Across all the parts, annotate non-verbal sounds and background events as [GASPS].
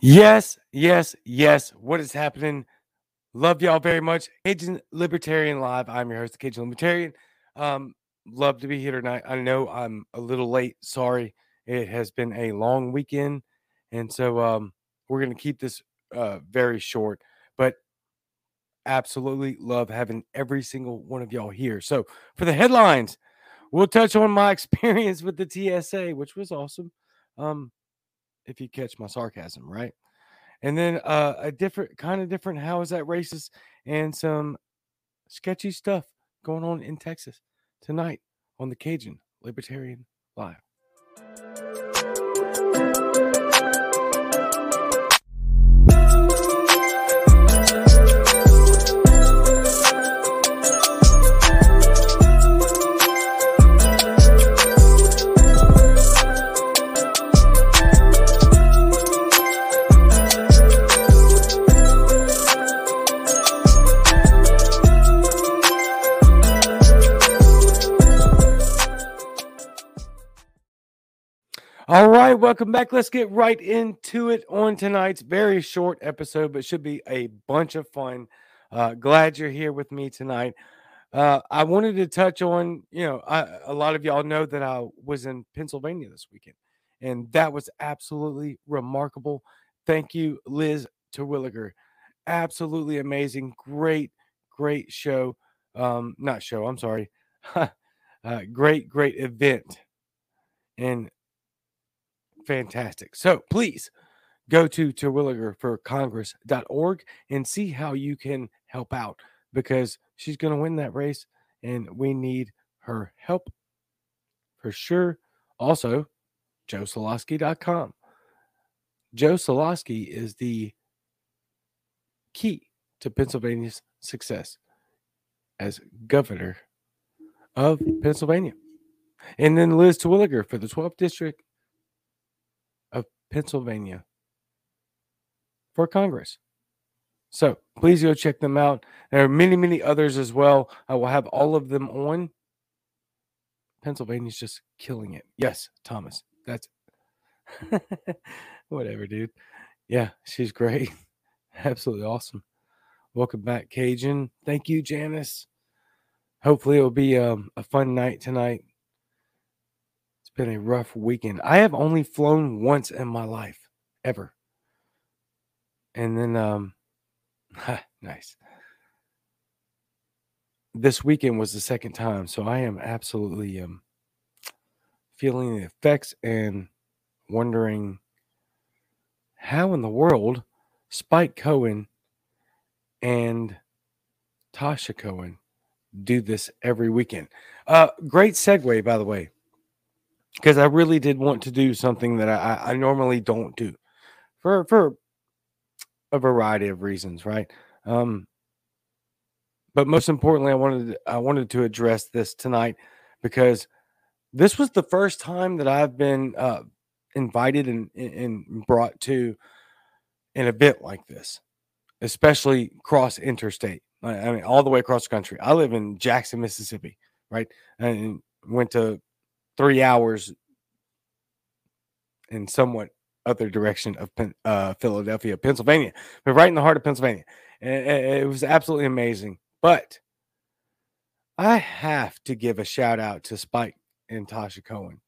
Yes, yes, yes. What is happening? Love y'all very much. Cajun Libertarian Live. I'm your host, Cajun Libertarian. Um, love to be here tonight. I know I'm a little late. Sorry. It has been a long weekend. And so um, we're going to keep this uh, very short, but absolutely love having every single one of y'all here. So for the headlines, we'll touch on my [LAUGHS] experience with the TSA, which was awesome. Um, if you catch my sarcasm, right? And then uh, a different kind of different how is that racist and some sketchy stuff going on in Texas tonight on the Cajun Libertarian Live. Right, welcome back. Let's get right into it on tonight's very short episode, but should be a bunch of fun. Uh, glad you're here with me tonight. Uh, I wanted to touch on, you know, I, a lot of y'all know that I was in Pennsylvania this weekend, and that was absolutely remarkable. Thank you, Liz Terwilliger. Absolutely amazing. Great, great show. Um, not show, I'm sorry. [LAUGHS] uh, great, great event. And fantastic. So please go to terwilligerforcongress.org and see how you can help out because she's going to win that race and we need her help for sure. Also, joesoloski.com. Joe Soloski is the key to Pennsylvania's success as governor of Pennsylvania. And then Liz Terwilliger for the 12th district Pennsylvania for Congress. So please go check them out. There are many, many others as well. I will have all of them on. Pennsylvania's just killing it. Yes, Thomas. That's [LAUGHS] whatever, dude. Yeah, she's great. [LAUGHS] Absolutely awesome. Welcome back, Cajun. Thank you, Janice. Hopefully, it'll be um, a fun night tonight been a rough weekend. I have only flown once in my life, ever. And then, um, [LAUGHS] nice. This weekend was the second time, so I am absolutely um feeling the effects and wondering how in the world Spike Cohen and Tasha Cohen do this every weekend. Uh, great segue, by the way because I really did want to do something that I, I normally don't do for for a variety of reasons, right? Um, but most importantly, I wanted I wanted to address this tonight because this was the first time that I've been uh, invited and, and brought to an event like this, especially cross interstate. I mean, all the way across the country. I live in Jackson, Mississippi, right? And went to three hours in somewhat other direction of uh, Philadelphia, Pennsylvania, but right in the heart of Pennsylvania. And it was absolutely amazing. But I have to give a shout out to Spike and Tasha Cohen.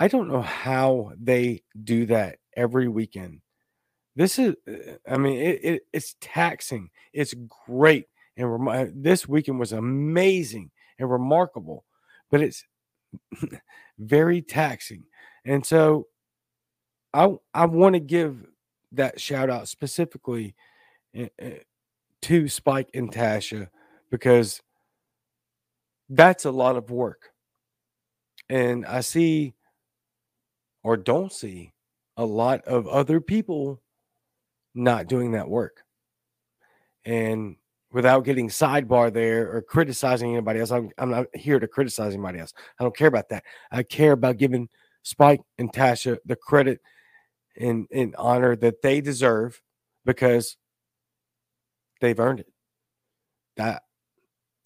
I don't know how they do that every weekend. This is, I mean, it, it, it's taxing. It's great. And rem- this weekend was amazing and remarkable, but it's [LAUGHS] very taxing. And so I I want to give that shout out specifically eh, eh, to Spike and Tasha because that's a lot of work. And I see or don't see a lot of other people not doing that work. And without getting sidebar there or criticizing anybody else. I'm, I'm not here to criticize anybody else. I don't care about that. I care about giving Spike and Tasha the credit and, and honor that they deserve because they've earned it. That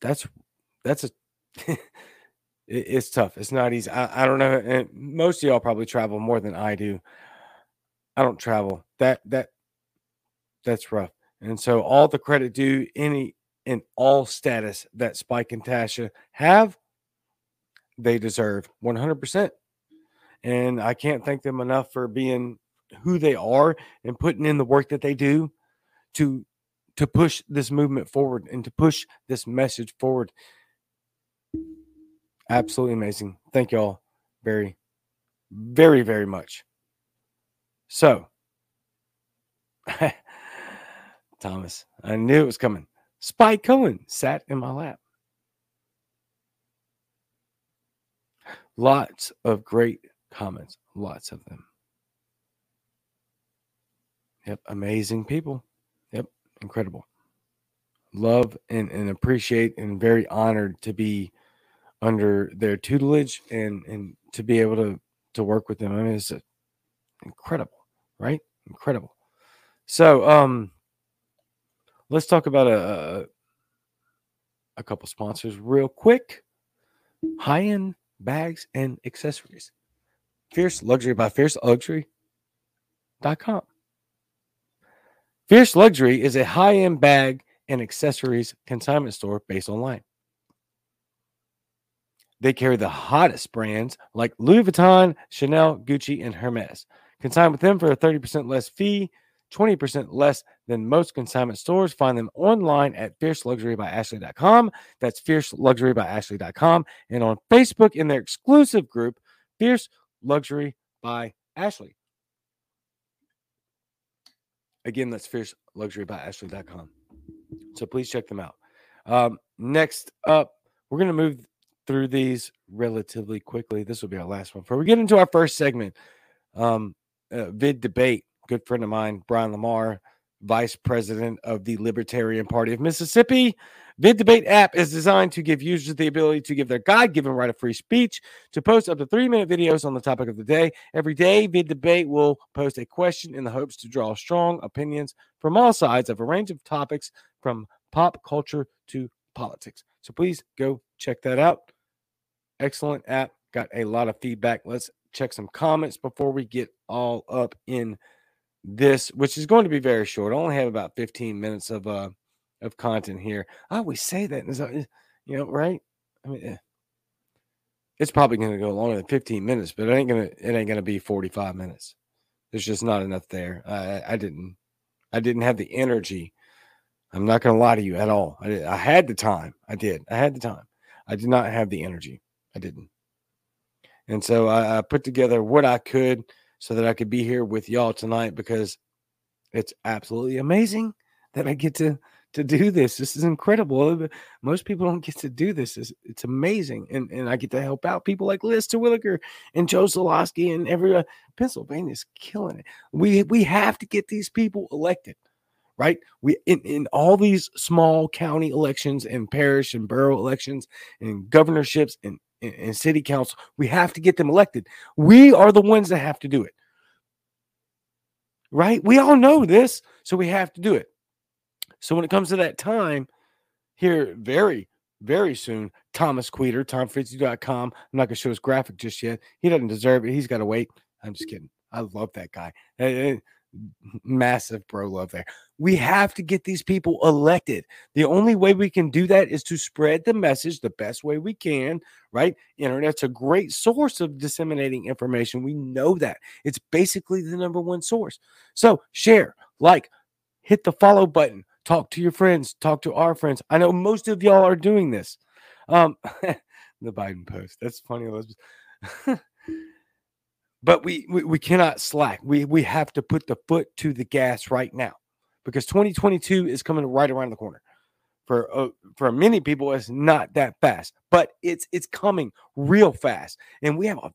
that's that's a [LAUGHS] it, it's tough. It's not easy. I, I don't know. And most of y'all probably travel more than I do. I don't travel. That that that's rough. And so all the credit due any in all status that Spike and Tasha have, they deserve 100%. And I can't thank them enough for being who they are and putting in the work that they do to to push this movement forward and to push this message forward. Absolutely amazing. Thank you all very, very, very much. So, [LAUGHS] Thomas, I knew it was coming. Spike Cohen sat in my lap. Lots of great comments, lots of them. Yep, amazing people. Yep, incredible. Love and, and appreciate and very honored to be under their tutelage and and to be able to to work with them. I mean, it's incredible, right? Incredible. So, um, let's talk about a a couple sponsors real quick. High end bags and accessories. Fierce Luxury by Fierce Luxury.com. Fierce Luxury is a high end bag and accessories consignment store based online. They carry the hottest brands like Louis Vuitton, Chanel, Gucci, and Hermes. Consign with them for a 30% less fee, 20% less than most consignment stores. Find them online at fierceluxurybyashley.com. That's fierceluxurybyashley.com. And on Facebook in their exclusive group, Fierce Luxury by Ashley. Again, that's fierceluxurybyashley.com. So please check them out. Um, next up, we're going to move through these relatively quickly. This will be our last one. Before we get into our first segment, um, uh, vid debate, good friend of mine, Brian Lamar, vice president of the Libertarian Party of Mississippi. Vid Debate app is designed to give users the ability to give their God given right of free speech to post up to three minute videos on the topic of the day. Every day, Vid Debate will post a question in the hopes to draw strong opinions from all sides of a range of topics from pop culture to politics. So please go check that out. Excellent app. Got a lot of feedback. Let's check some comments before we get all up in this, which is going to be very short. I only have about 15 minutes of uh of content here. I always say that, you know, right? I mean, eh. it's probably going to go longer than 15 minutes, but it ain't gonna it ain't gonna be 45 minutes. There's just not enough there. I, I didn't I didn't have the energy. I'm not gonna lie to you at all. I, did, I had the time. I did. I had the time. I did not have the energy. I didn't. And so I, I put together what I could so that I could be here with y'all tonight because it's absolutely amazing that I get to to do this. This is incredible. Most people don't get to do this. It's, it's amazing. And, and I get to help out people like Liz Terwilliger and Joe Soloski and every uh, Pennsylvania's killing it. We we have to get these people elected, right? We in, in all these small county elections and parish and borough elections and governorships and and city council. We have to get them elected. We are the ones that have to do it. Right? We all know this, so we have to do it. So when it comes to that time here, very, very soon, Thomas Queter, TomFritzy.com. I'm not going to show his graphic just yet. He doesn't deserve it. He's got to wait. I'm just kidding. I love that guy. Massive bro love there. We have to get these people elected. The only way we can do that is to spread the message the best way we can, right? Internet's a great source of disseminating information. We know that. It's basically the number one source. So share, like, hit the follow button, talk to your friends, talk to our friends. I know most of y'all are doing this. Um [LAUGHS] the Biden post. That's funny, Elizabeth. [LAUGHS] but we, we we cannot slack. We we have to put the foot to the gas right now because 2022 is coming right around the corner. For uh, for many people, it's not that fast, but it's it's coming real fast, and we have a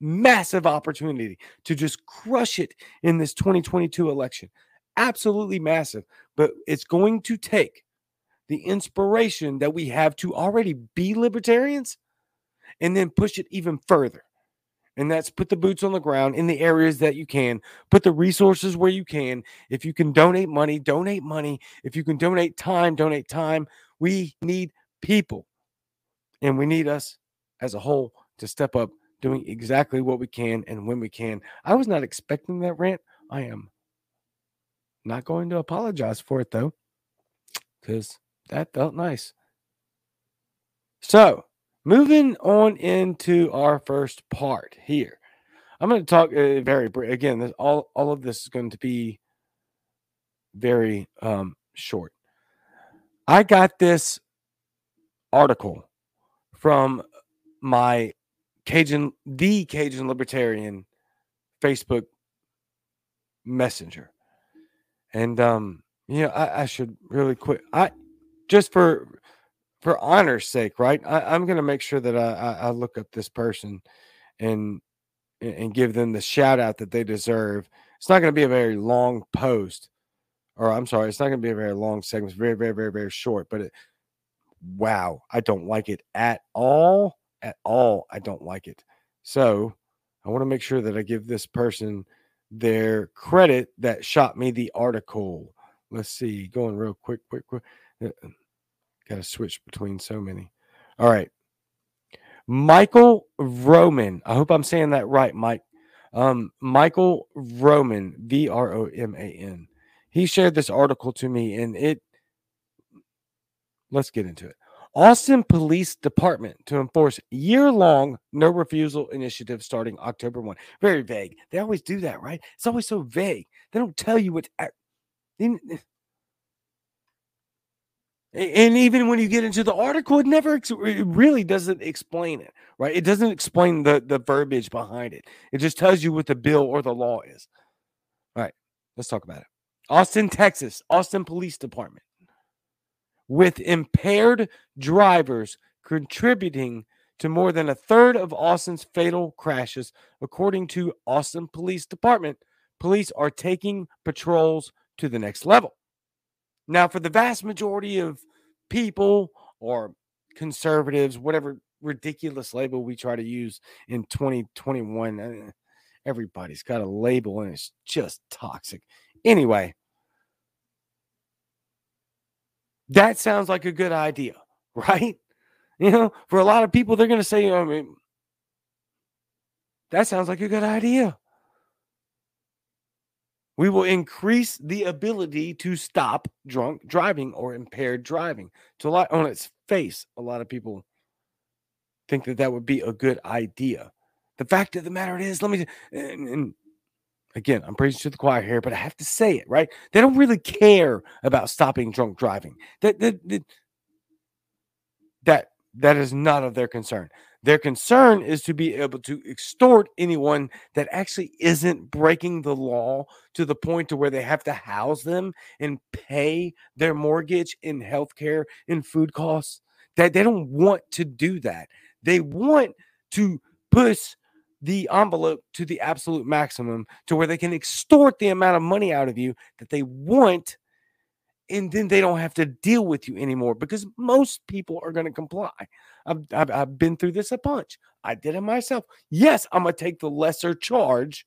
massive opportunity to just crush it in this 2022 election. Absolutely massive, but it's going to take the inspiration that we have to already be libertarians and then push it even further and that's put the boots on the ground in the areas that you can, put the resources where you can. If you can donate money, donate money. If you can donate time, donate time. We need people, and we need us as a whole to step up doing exactly what we can and when we can. I was not expecting that rant. I am not going to apologize for it though, because that felt nice. So, moving on into our first part here. I'm going to talk uh, very again. This, all all of this is going to be very um, short. I got this article from my Cajun, the Cajun Libertarian Facebook Messenger, and um, you know, I, I should really quick. I just for for honor's sake, right? I, am going to make sure that I, I, I look up this person and and give them the shout out that they deserve. It's not going to be a very long post, or I'm sorry, it's not going to be a very long segment. It's very, very, very, very short. But it, wow, I don't like it at all. At all, I don't like it. So I want to make sure that I give this person their credit that shot me the article. Let's see, going real quick, quick, quick. Uh, Got to switch between so many. All right. Michael Roman. I hope I'm saying that right, Mike. Um, Michael Roman, V R O M A N. He shared this article to me, and it. Let's get into it. Austin Police Department to enforce year long no refusal initiative starting October 1. Very vague. They always do that, right? It's always so vague. They don't tell you what. And even when you get into the article, it never it really doesn't explain it, right? It doesn't explain the, the verbiage behind it. It just tells you what the bill or the law is. All right, let's talk about it. Austin, Texas, Austin Police Department, with impaired drivers contributing to more than a third of Austin's fatal crashes, according to Austin Police Department. Police are taking patrols to the next level. Now, for the vast majority of people or conservatives, whatever ridiculous label we try to use in 2021, uh, everybody's got a label and it's just toxic. Anyway, that sounds like a good idea, [LAUGHS] right? You know, for a lot of people, they're going to say, I mean, that sounds like a good idea we will increase the ability to stop drunk driving or impaired driving. To a lot on its face, a lot of people think that that would be a good idea. The fact of the matter is, let me, and, and again, I'm preaching to the choir here, but I have to say it, right? They don't really care about stopping drunk driving. That, that, that, that, that is not of their concern. Their concern is to be able to extort anyone that actually isn't breaking the law to the point to where they have to house them and pay their mortgage and health care and food costs. That they don't want to do that. They want to push the envelope to the absolute maximum to where they can extort the amount of money out of you that they want and then they don't have to deal with you anymore because most people are going to comply. I've, I've, I've, been through this a bunch. I did it myself. Yes, I'm going to take the lesser charge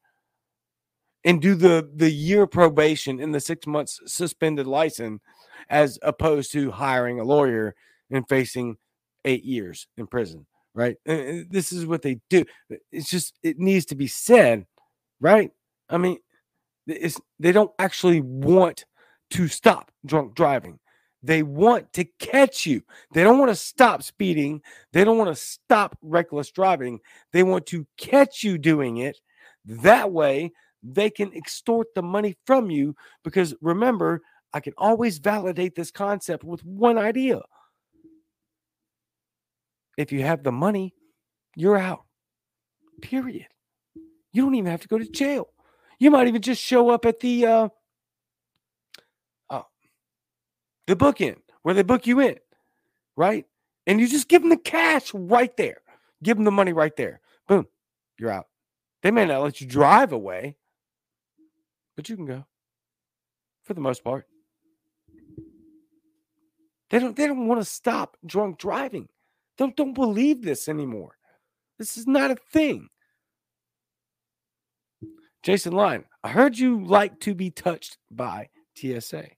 and do the, the year probation in the six months suspended license as opposed to hiring a lawyer and facing eight years in prison, right? And this is what they do. It's just, it needs to be said, right? I mean, it's, they don't actually want – to stop drunk driving. They want to catch you. They don't want to stop speeding. They don't want to stop reckless driving. They want to catch you doing it. That way, they can extort the money from you because remember, I can always validate this concept with one idea. If you have the money, you're out. Period. You don't even have to go to jail. You might even just show up at the uh, the bookend where they book you in, right? And you just give them the cash right there. Give them the money right there. Boom, you're out. They may not let you drive away, but you can go for the most part. They don't they don't want to stop drunk driving. Don't don't believe this anymore. This is not a thing. Jason Line, I heard you like to be touched by TSA.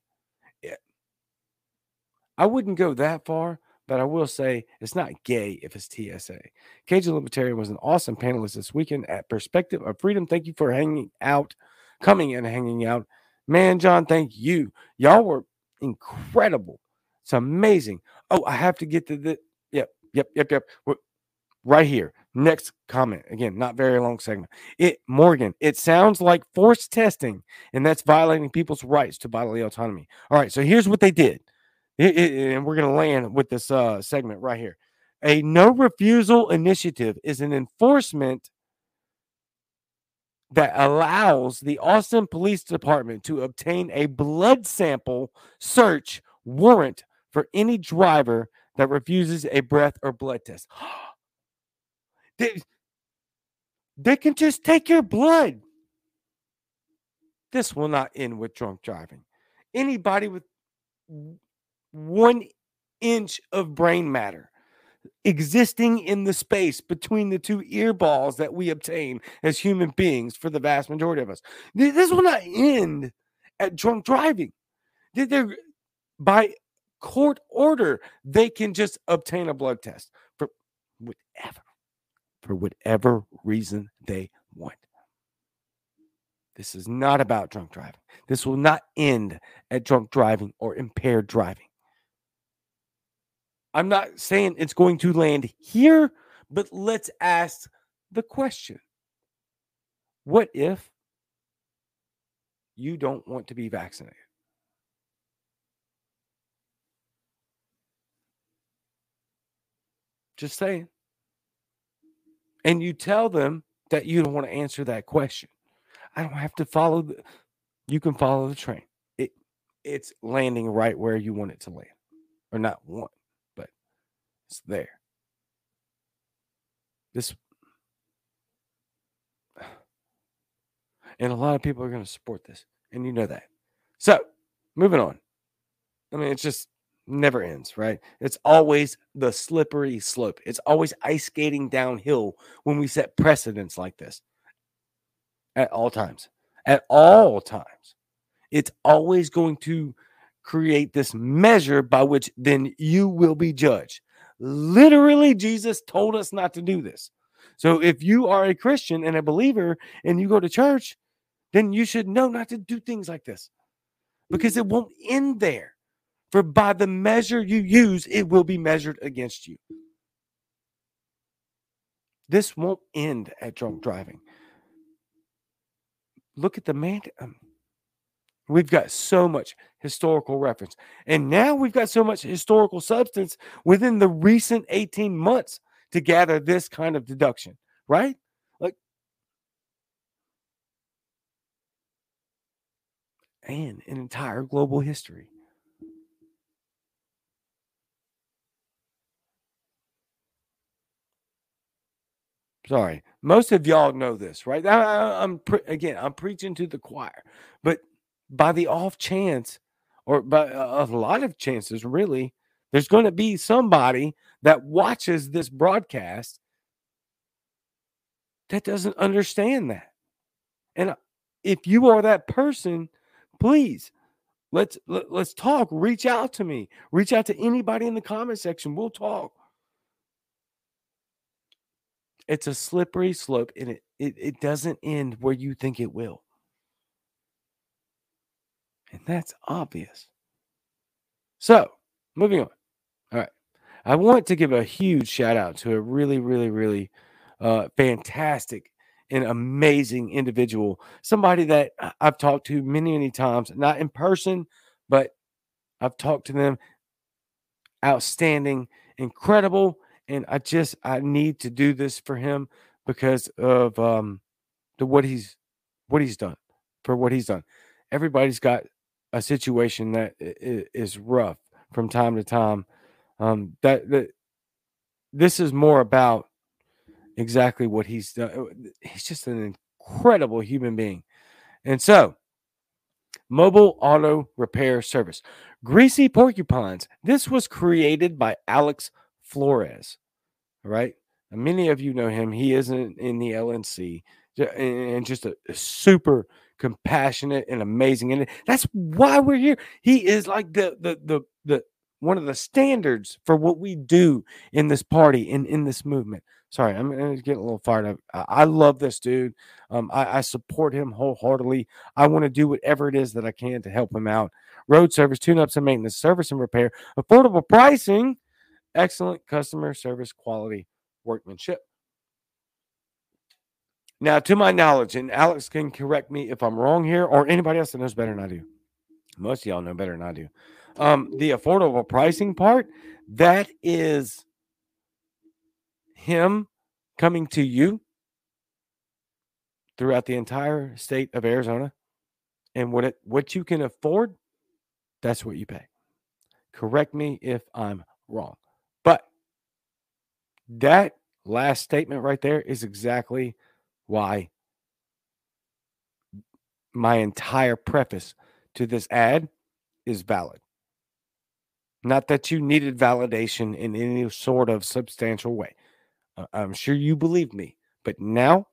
I wouldn't go that far, but I will say it's not gay if it's TSA. Cajun Libertarian was an awesome panelist this weekend at Perspective of Freedom. Thank you for hanging out coming and hanging out. Man, John, thank you. Y'all were incredible. It's amazing. Oh, I have to get to the yep, yep, yep, yep. We're, right here. Next comment. Again, not very long segment. It Morgan, it sounds like forced testing, and that's violating people's rights to bodily autonomy. All right, so here's what they did. It, it, and we're going to land with this uh, segment right here. A no refusal initiative is an enforcement that allows the Austin Police Department to obtain a blood sample search warrant for any driver that refuses a breath or blood test. [GASPS] they, they can just take your blood. This will not end with drunk driving. Anybody with one inch of brain matter existing in the space between the two ear balls that we obtain as human beings for the vast majority of us. This will not end at drunk driving. They're, by court order, they can just obtain a blood test for whatever, for whatever reason they want. This is not about drunk driving. This will not end at drunk driving or impaired driving. I'm not saying it's going to land here, but let's ask the question What if you don't want to be vaccinated? Just saying. And you tell them that you don't want to answer that question. I don't have to follow the you can follow the train. It it's landing right where you want it to land. Or not want. It's there. This [SIGHS] and a lot of people are going to support this, and you know that. So, moving on. I mean, it's just never ends, right? It's always the slippery slope. It's always ice skating downhill when we set precedents like this at all times. At all times. It's always going to create this measure by which then you will be judged. Literally, Jesus told us not to do this. So if you are a Christian and a believer and you go to church, then you should know not to do things like this because it won't end there. For by the measure you use, it will be measured against you. This won't end at drunk driving. Look at the man. Um, We've got so much historical reference. And now we've got so much historical substance within the recent 18 months to gather this kind of deduction, right? Like, and an entire global history. Sorry, most of y'all know this, right? I, am pre- again, I'm preaching to the choir, but by the off chance, or by a lot of chances, really, there's going to be somebody that watches this broadcast that doesn't understand that. And uh, if you are that person, please let's let us talk. Reach out to me. Reach out to anybody in the comment section. We'll talk. It's a slippery slope and it, it, it doesn't end where you think it will. And that's obvious. So, moving on. All right. I want to give a huge shout out to a really, really, really uh, fantastic and amazing individual. Somebody that I've talked to many, many times, not in person, but I've talked to them. Outstanding, incredible. And I just, I need to do this for him because of um, the what he's, what he's done, for what he's done. Everybody's got a situation that is rough from time to time. Um, that that this is more about exactly what he's done. Uh, he's just an incredible human being, and so mobile auto repair service, Greasy Porcupines. This was created by Alex Flores. Right, many of you know him. He isn't in the LNC, and just a super compassionate and amazing. And that's why we're here. He is like the the the the one of the standards for what we do in this party and in this movement. Sorry, I'm gonna get a little fired up. I, I love this dude. Um, I, I support him wholeheartedly. I want to do whatever it is that I can to help him out. Road service, tune-ups and maintenance, service and repair, affordable pricing, excellent customer service quality, workmanship. Now, to my knowledge, and Alex can correct me if I'm wrong here, or anybody else that knows better than I do. Most of y'all know better than I do. Um, the affordable pricing part, that is him coming to you throughout the entire state of Arizona. And what it what you can afford, that's what you pay. Correct me if I'm wrong. But that last statement right there is exactly why my entire preface to this ad is valid. Not that you needed validation in any sort of substantial way. I'm sure you believe me, but now,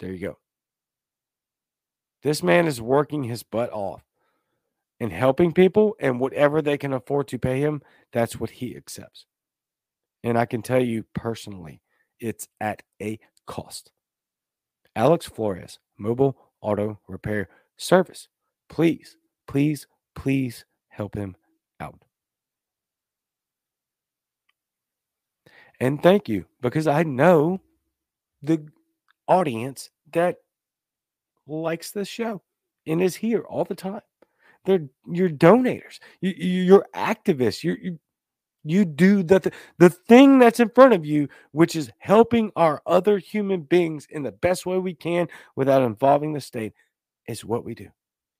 there you go. This man is working his butt off and helping people, and whatever they can afford to pay him, that's what he accepts. And I can tell you personally, it's at a cost. Alex Flores, Mobile Auto Repair Service. Please, please, please help him out. And thank you because I know the audience that likes this show and is here all the time. They're your donators, you, you're activists, you you you do the the thing that's in front of you, which is helping our other human beings in the best way we can without involving the state, is what we do,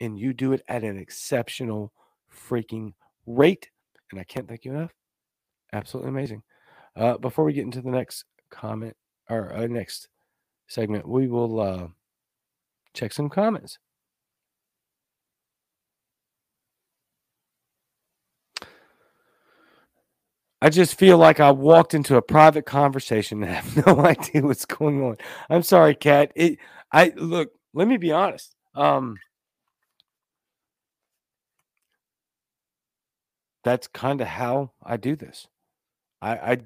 and you do it at an exceptional freaking rate. And I can't thank you enough. Absolutely amazing. Uh, before we get into the next comment or uh, next segment, we will uh, check some comments. I just feel like I walked into a private conversation and [LAUGHS] have no idea what's going on. I'm sorry, Kat. It I look, let me be honest. Um that's kind of how I do this. I, I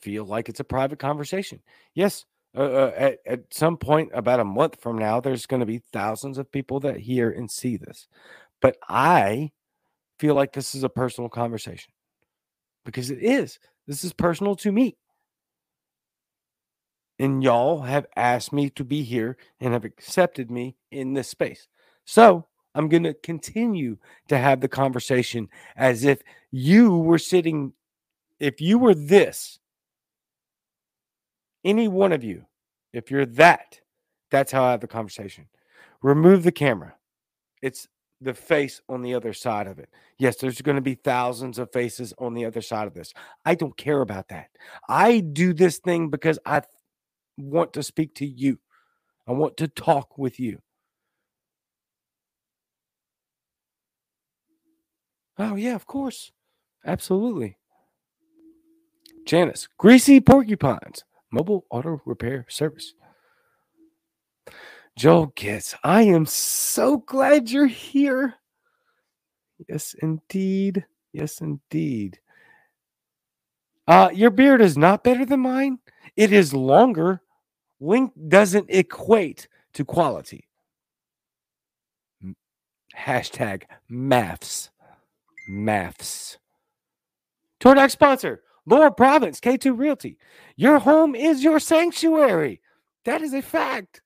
feel like it's a private conversation. Yes, uh, uh, at, at some point, about a month from now, there's going to be thousands of people that hear and see this. But I feel like this is a personal conversation because it is. This is personal to me. And y'all have asked me to be here and have accepted me in this space. So I'm going to continue to have the conversation as if you were sitting, if you were this, any one of you, if you're that, that's how I have the conversation. Remove the camera. It's the face on the other side of it. Yes, there's going to be thousands of faces on the other side of this. I don't care about that. I do this thing because I want to speak to you. I want to talk with you. Oh, yeah, of course. Absolutely. Janice, greasy porcupines, mobile auto repair service. Joel Gitz, I am so glad you're here. Yes, indeed. Yes, indeed. Uh, your beard is not better than mine. It is longer. Length doesn't equate to quality. Hashtag maths. Maths. Tordak sponsor, Laura Province, K2 Realty. Your home is your sanctuary. That is a fact.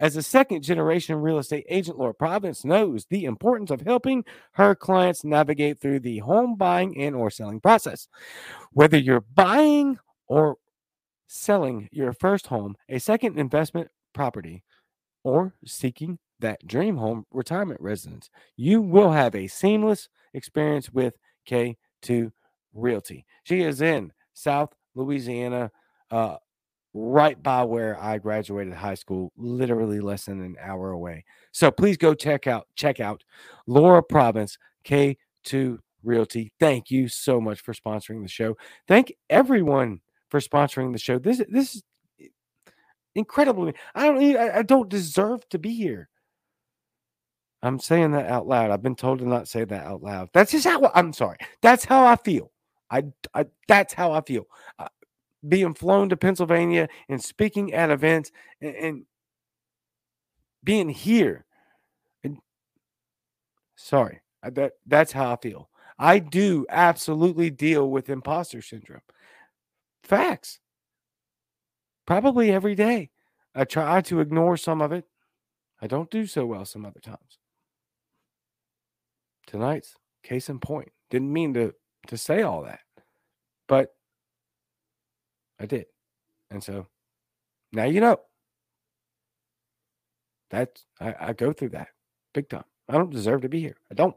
As a second generation real estate agent, Laura Province knows the importance of helping her clients navigate through the home buying and or selling process. Whether you're buying or selling your first home, a second investment property, or seeking that dream home retirement residence, you will have a seamless experience with K2 Realty. She is in South Louisiana, uh, right by where I graduated high school, literally less than an hour away. So please go check out check out Laura Province K2 Realty. Thank you so much for sponsoring the show. Thank everyone for sponsoring the show. This this is incredible. I don't I don't deserve to be here. I'm saying that out loud. I've been told to not say that out loud. That's just how I'm sorry. That's how I feel. I, I that's how I feel. I, being flown to Pennsylvania and speaking at events and, and being here. And sorry, that that's how I feel. I do absolutely deal with imposter syndrome. Facts. Probably every day. I try to ignore some of it. I don't do so well some other times. Tonight's case in point. Didn't mean to to say all that, but I did. And so now you know. That's I, I go through that big time. I don't deserve to be here. I don't.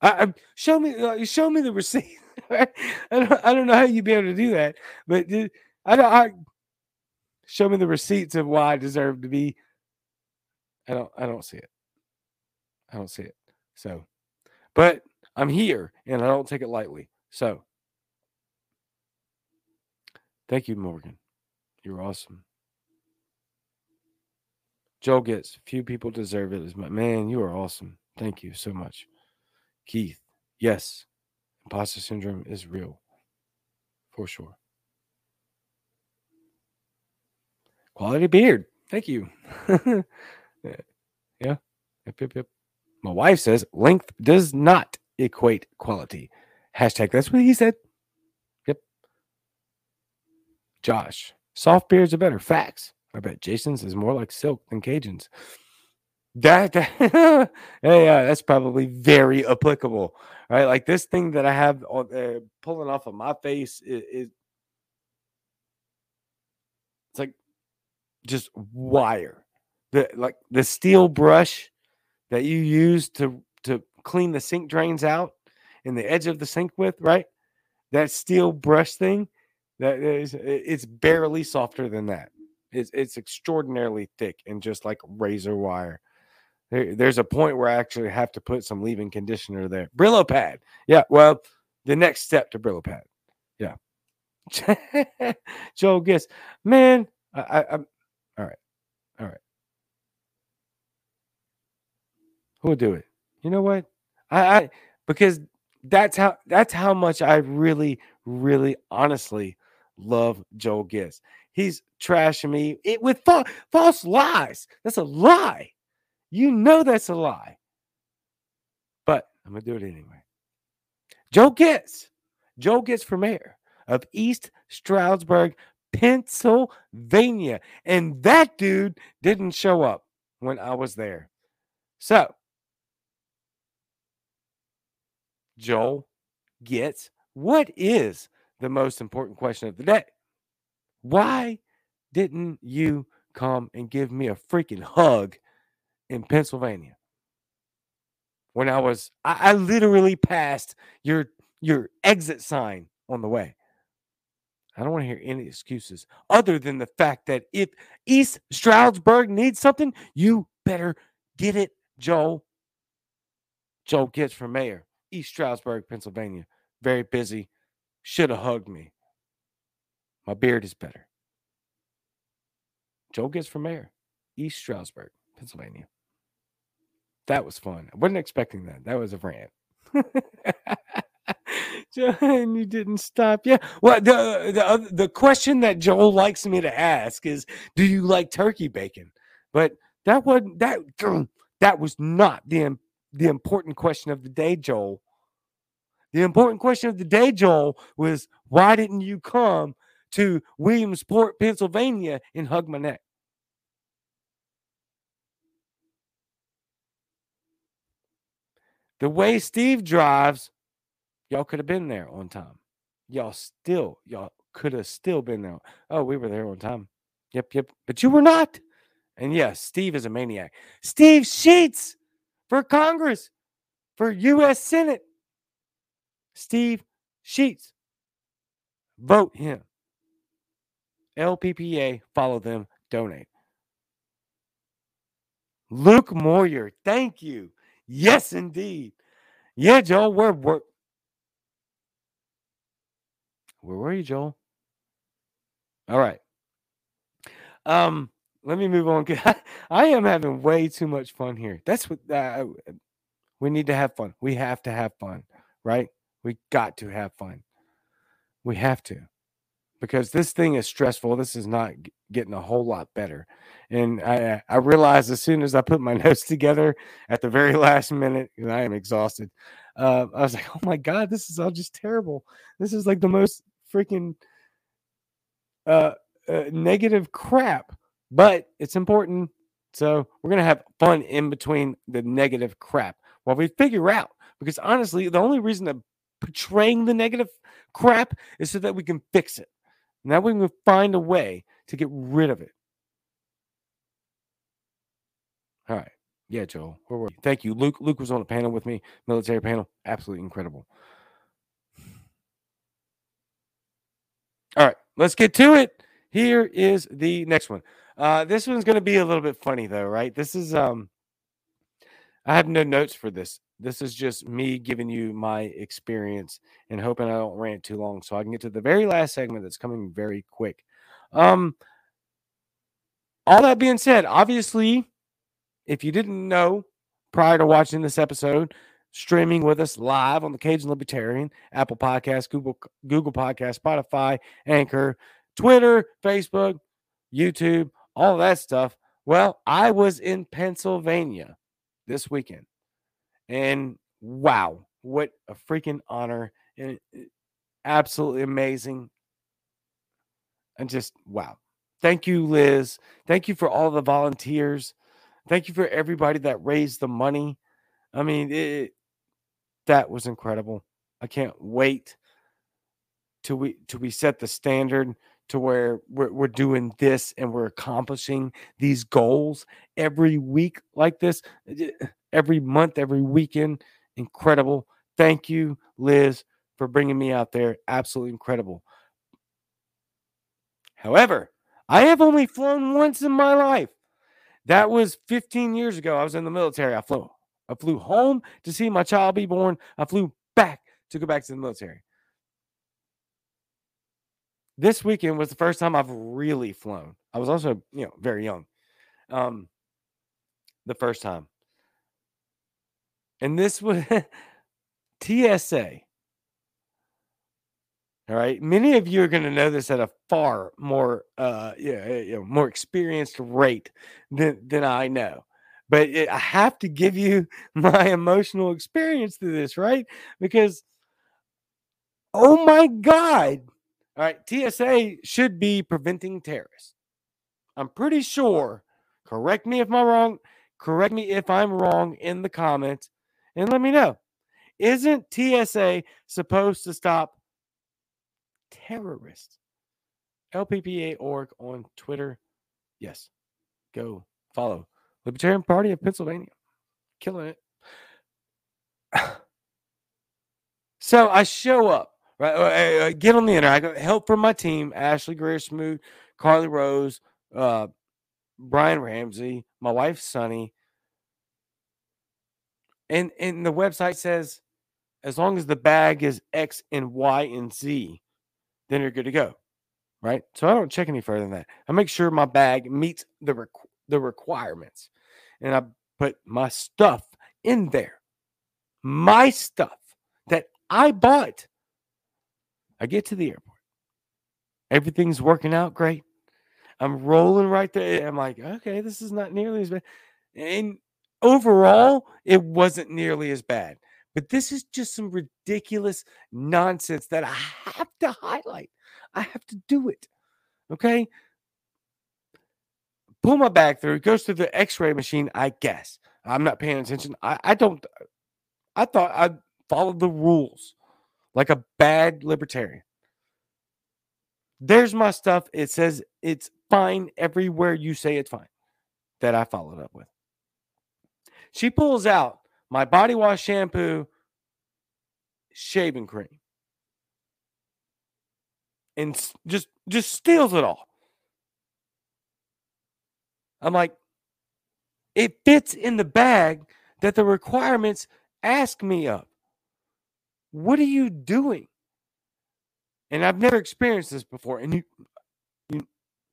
I, I show me uh, show me the receipt. [LAUGHS] I don't I don't know how you'd be able to do that, but I don't. I show me the receipts of why I deserve to be. I don't. I don't see it. I don't see it. So, but I'm here and I don't take it lightly. So, thank you, Morgan. You're awesome. Joe Gitz few people deserve it as my man. You are awesome. Thank you so much. Keith, yes, imposter syndrome is real for sure. Quality beard. Thank you. [LAUGHS] yeah. Yep, yep, yep. My wife says length does not equate quality. Hashtag that's what he said. Josh, soft beards are better. Facts. I bet Jason's is more like silk than Cajun's. That, that [LAUGHS] uh, that's probably very applicable, right? Like this thing that I have uh, pulling off of my face is, is it's like just wire. The like the steel brush that you use to to clean the sink drains out in the edge of the sink with, right? That steel brush thing, that is it's barely softer than that. It's it's extraordinarily thick and just like razor wire. There, there's a point where I actually have to put some leave-in conditioner there. Brillo pad. Yeah, well, the next step to Brillo pad. Yeah. [LAUGHS] Joe guess, man, I, I, I'm all right. All right. Who'll do it? You know what? I, I because that's how that's how much I really, really honestly love Joel Gitz. He's trashing me it, with fa- false lies. That's a lie. You know that's a lie. But I'm gonna do it anyway. Joe Gitz. Joe Gitz for mayor of East Stroudsburg, Pennsylvania. And that dude didn't show up when I was there. So Joel Gitz what is the most important question of the day? Why didn't you come and give me a freaking hug in Pennsylvania? When I was, I, I literally passed your your exit sign on the way. I don't want to hear any excuses other than the fact that if East Stroudsburg needs something, you better get it, Joel. Joel Gitz for mayor. East Stroudsburg, Pennsylvania. Very busy. Should have hugged me. My beard is better. Joe Gitz for mayor. East Stroudsburg, Pennsylvania. That was fun. I wasn't expecting that. That was a rant. [LAUGHS] and you didn't stop. Yeah. Well, the uh, the the question that Joel likes me to ask is, "Do you like turkey bacon?" But that wasn't that. [CLEARS THROAT] That was not the the important question of the day, Joel. The important question of the day, Joel, was why didn't you come to Williamsport, Pennsylvania and hug my neck? The way Steve drives, y'all could have been there on time. Y'all still, y'all could have still been there. Oh, we were there on time. Yep, yep. But you were not. And yes, Steve is a maniac. Steve Sheets for Congress, for U.S. Senate. Steve Sheets. Vote him. LPPA, follow them, donate. Luke Moyer, thank you. Yes, indeed. Yeah, Joel, where, where, where were you, Joel? All right. Um, let me move on. [LAUGHS] I am having way too much fun here. That's what uh, we need to have fun. We have to have fun, right? We got to have fun. We have to. because this thing is stressful. This is not getting a whole lot better. And I I realized as soon as I put my [LAUGHS] notes together at the very last minute, and I am exhausted. Uh, I was like, oh my god, this is all just terrible. This is like the most freaking uh, uh, negative crap, but it's important. So we're gonna have fun in between the negative crap while we figure out. Because honestly, the only reason that portraying the negative crap is so that we can fix it. Now we can find a way to get rid of it. All right. Yeah, Joel. Where were you? Thank you. Luke Luke was on a panel with me, military panel. Absolutely incredible. All right, let's get to it. Here is the next one. Uh, this one's going to be a little bit funny though, right? This is um I have no notes for this. This is just me giving you my experience and hoping I don't rant too long so I can get to the very last segment that's coming very quick. Um all that being said, obviously, if you didn't know prior to watching this episode, streaming with us live on the Cajun Libertarian, Apple Podcast, Google Google Podcast, Spotify, Anchor, Twitter, Facebook, YouTube, all that stuff. Well, I was in Pennsylvania this weekend. And wow, what a freaking honor. And eh, absolutely amazing. And just wow. Thank you, Liz. Thank you for all the volunteers. Thank you for everybody that raised the money. I mean, it, that was incredible. I can't wait till we till we set the standard to where we're, we're doing this and we're accomplishing these goals every week like this, eh, eh, every month, every weekend. Incredible. Thank you, Liz, for bringing me out there. Absolutely incredible. However, I have only flown once in my life. That was 15 years ago. I was in the military. I flew. I flew home to see my child be born. I flew back to go back to the military this weekend was the first time I've really flown. I was also, you know, very young. Um, the first time. And this was [LAUGHS] TSA. All right. Many of you are going to know this at a far more, uh, yeah, you know, more experienced rate than, than I know. But it, I have to give you [LAUGHS] my emotional experience to this, right? Because, oh my God, all right, TSA should be preventing terrorists. I'm pretty sure. Correct me if I'm wrong. Correct me if I'm wrong in the comments and let me know. Isn't TSA supposed to stop terrorists? LPPA org on Twitter. Yes. Go follow. Libertarian Party of Pennsylvania. Killing it. [SIGHS] so I show up Right, uh, uh, get on the internet. I got help from my team: Ashley Greer Smoot, Carly Rose, uh, Brian Ramsey, my wife Sunny, and and the website says as long as the bag is X and Y and Z, then you're good to go. Right. So I don't check any further than that. I make sure my bag meets the requ- the requirements, and I put my stuff in there. My stuff that I bought I get to the airport. Everything's working out great. I'm rolling right there. I'm like, okay, this is not nearly as bad. And Uh, overall, it wasn't nearly as bad. But this is just some ridiculous nonsense that I have to highlight. I have to do it. Okay. Pull my bag through. It goes through the x ray machine, I guess. I'm not paying attention. I, I don't. I thought I followed the rules like a bad libertarian. There's my stuff. It says it's fine everywhere you say it's fine that I followed up with. She pulls out my body wash shampoo, shaving cream, and just just steals it all. I'm like, it fits in the bag that the requirements ask me of. What are you doing? And I've never experienced this before. And you, you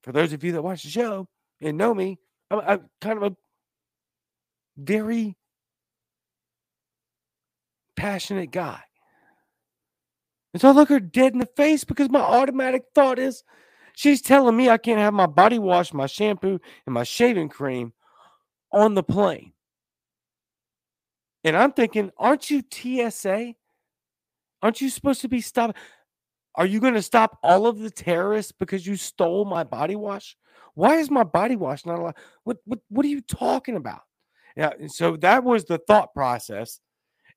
for those of you that watch the show and know me, I'm, I'm kind of a very passionate guy. And so I look her dead in the face because my automatic thought is she's telling me I can't have my body wash, my shampoo, and my shaving cream on the plane. And I'm thinking, aren't you TSA? Aren't you supposed to be stopping? Are you going to stop all of the terrorists because you stole my body wash? Why is my body wash not allowed? What what what are you talking about? Yeah, so that was the thought process.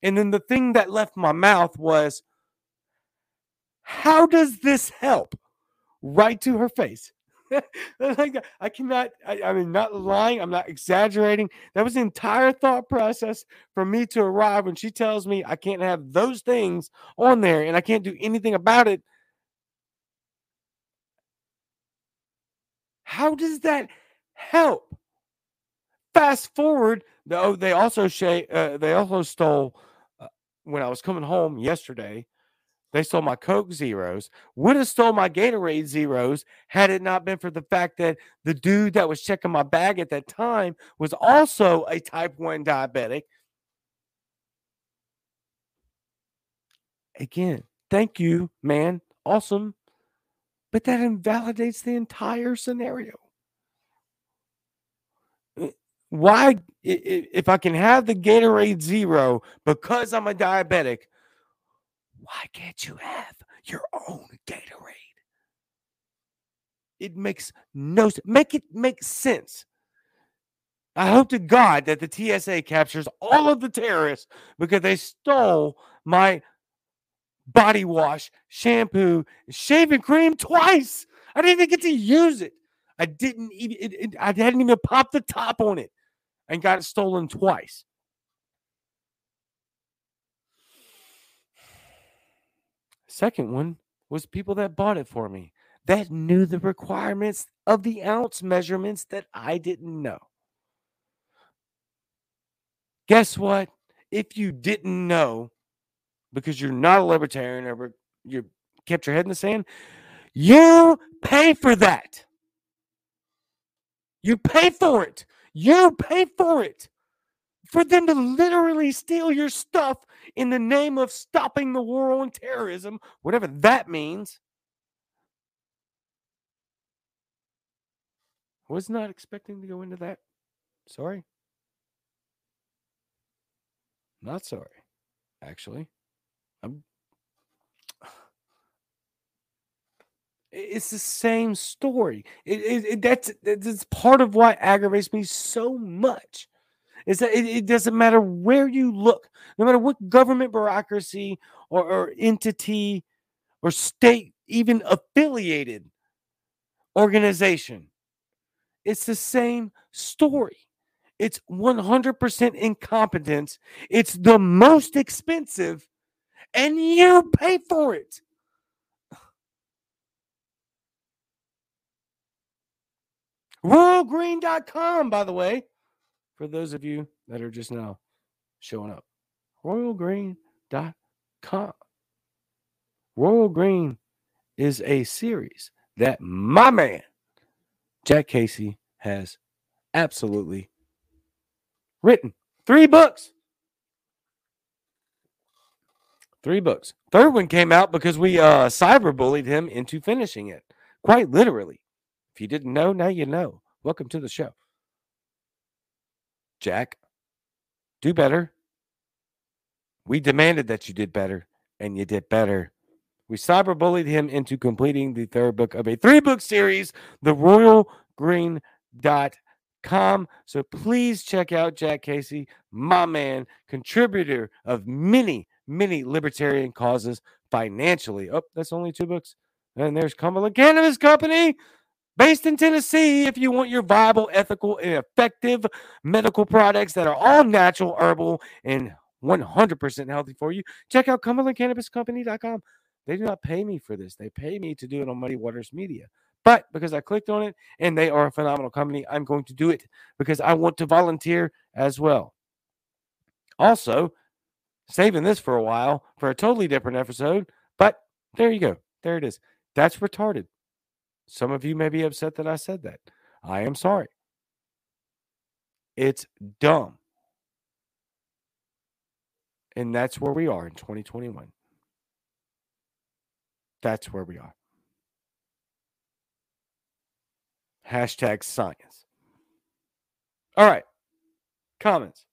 And then the thing that left my mouth was, how does this help? Right to her face. [LAUGHS] like I cannot, I, I mean, not lying, I'm not exaggerating. That was the entire thought process for me to arrive when she tells me I can't have those things on there and I can't do anything about it. How does that help? Fast forward, though, they also sh- uh, they also stole uh, when I was coming home yesterday. They stole my Coke Zeros. Would have stole my Gatorade Zeros had it not been for the fact that the dude that was checking my bag at that time was also a type 1 diabetic. Again, thank you, man. Awesome. But that invalidates the entire scenario. Why, if I can have the Gatorade Zero because I'm a diabetic, why can't you have your own Gatorade? It makes no make it make sense. I hope to God that the TSA captures all of the terrorists because they stole my body wash, shampoo, shaving cream twice. I didn't even get to use it. I didn't even it, it, I hadn't even popped the top on it and got it stolen twice. Second one was people that bought it for me that knew the requirements of the ounce measurements that I didn't know. Guess what? If you didn't know, because you're not a libertarian or you kept your head in the sand, you pay for that. You pay for it. You pay for it for them to literally steal your stuff in the name of stopping the war on terrorism, whatever that means. Was not expecting to go into that. Sorry. Not sorry, actually. I'm it's the same story. It, it, it, that's that's part of what aggravates me so much is that it, it, doesn't matter where you look, no matter what government bureaucracy or, or entity or state, even affiliated organization, it's the same story. It's 100% incompetence. It's the most expensive, and you pay for it. RoyalGreen.com, by the way for those of you that are just now showing up. RoyalGreen.com. Royal Green is a series that my man, Jack Casey, has absolutely written. Three books. Three books. Third one came out because we uh cyberbullied him into finishing it. Quite literally. You didn't know, now you know. Welcome to the show. Jack, do better. We demanded that you did better, and you did better. We cyberbullied him into completing the third book of a three book series, The Royal Green dot com. So please check out Jack Casey, my man, contributor of many, many libertarian causes financially. Oh, that's only two books. And there's Cumberland Cannabis Company based in Tennessee if you want your viable, ethical, and effective medical products that are all natural, herbal, and 100% healthy for you. Check out CumberlandCannabisCompany.com. They do not pay me for this. They pay me to do it on Muddy Waters Media. But because I clicked on it and they are a phenomenal company, I'm going to do it because I want to volunteer as well. Also, saving this for a while for a totally different episode, but there you go. There it is. That's retarded. Some of you may be upset that I said that. I am sorry. It's dumb. And that's where we are in 2021. That's where we are. Hashtag science. All right. Comments.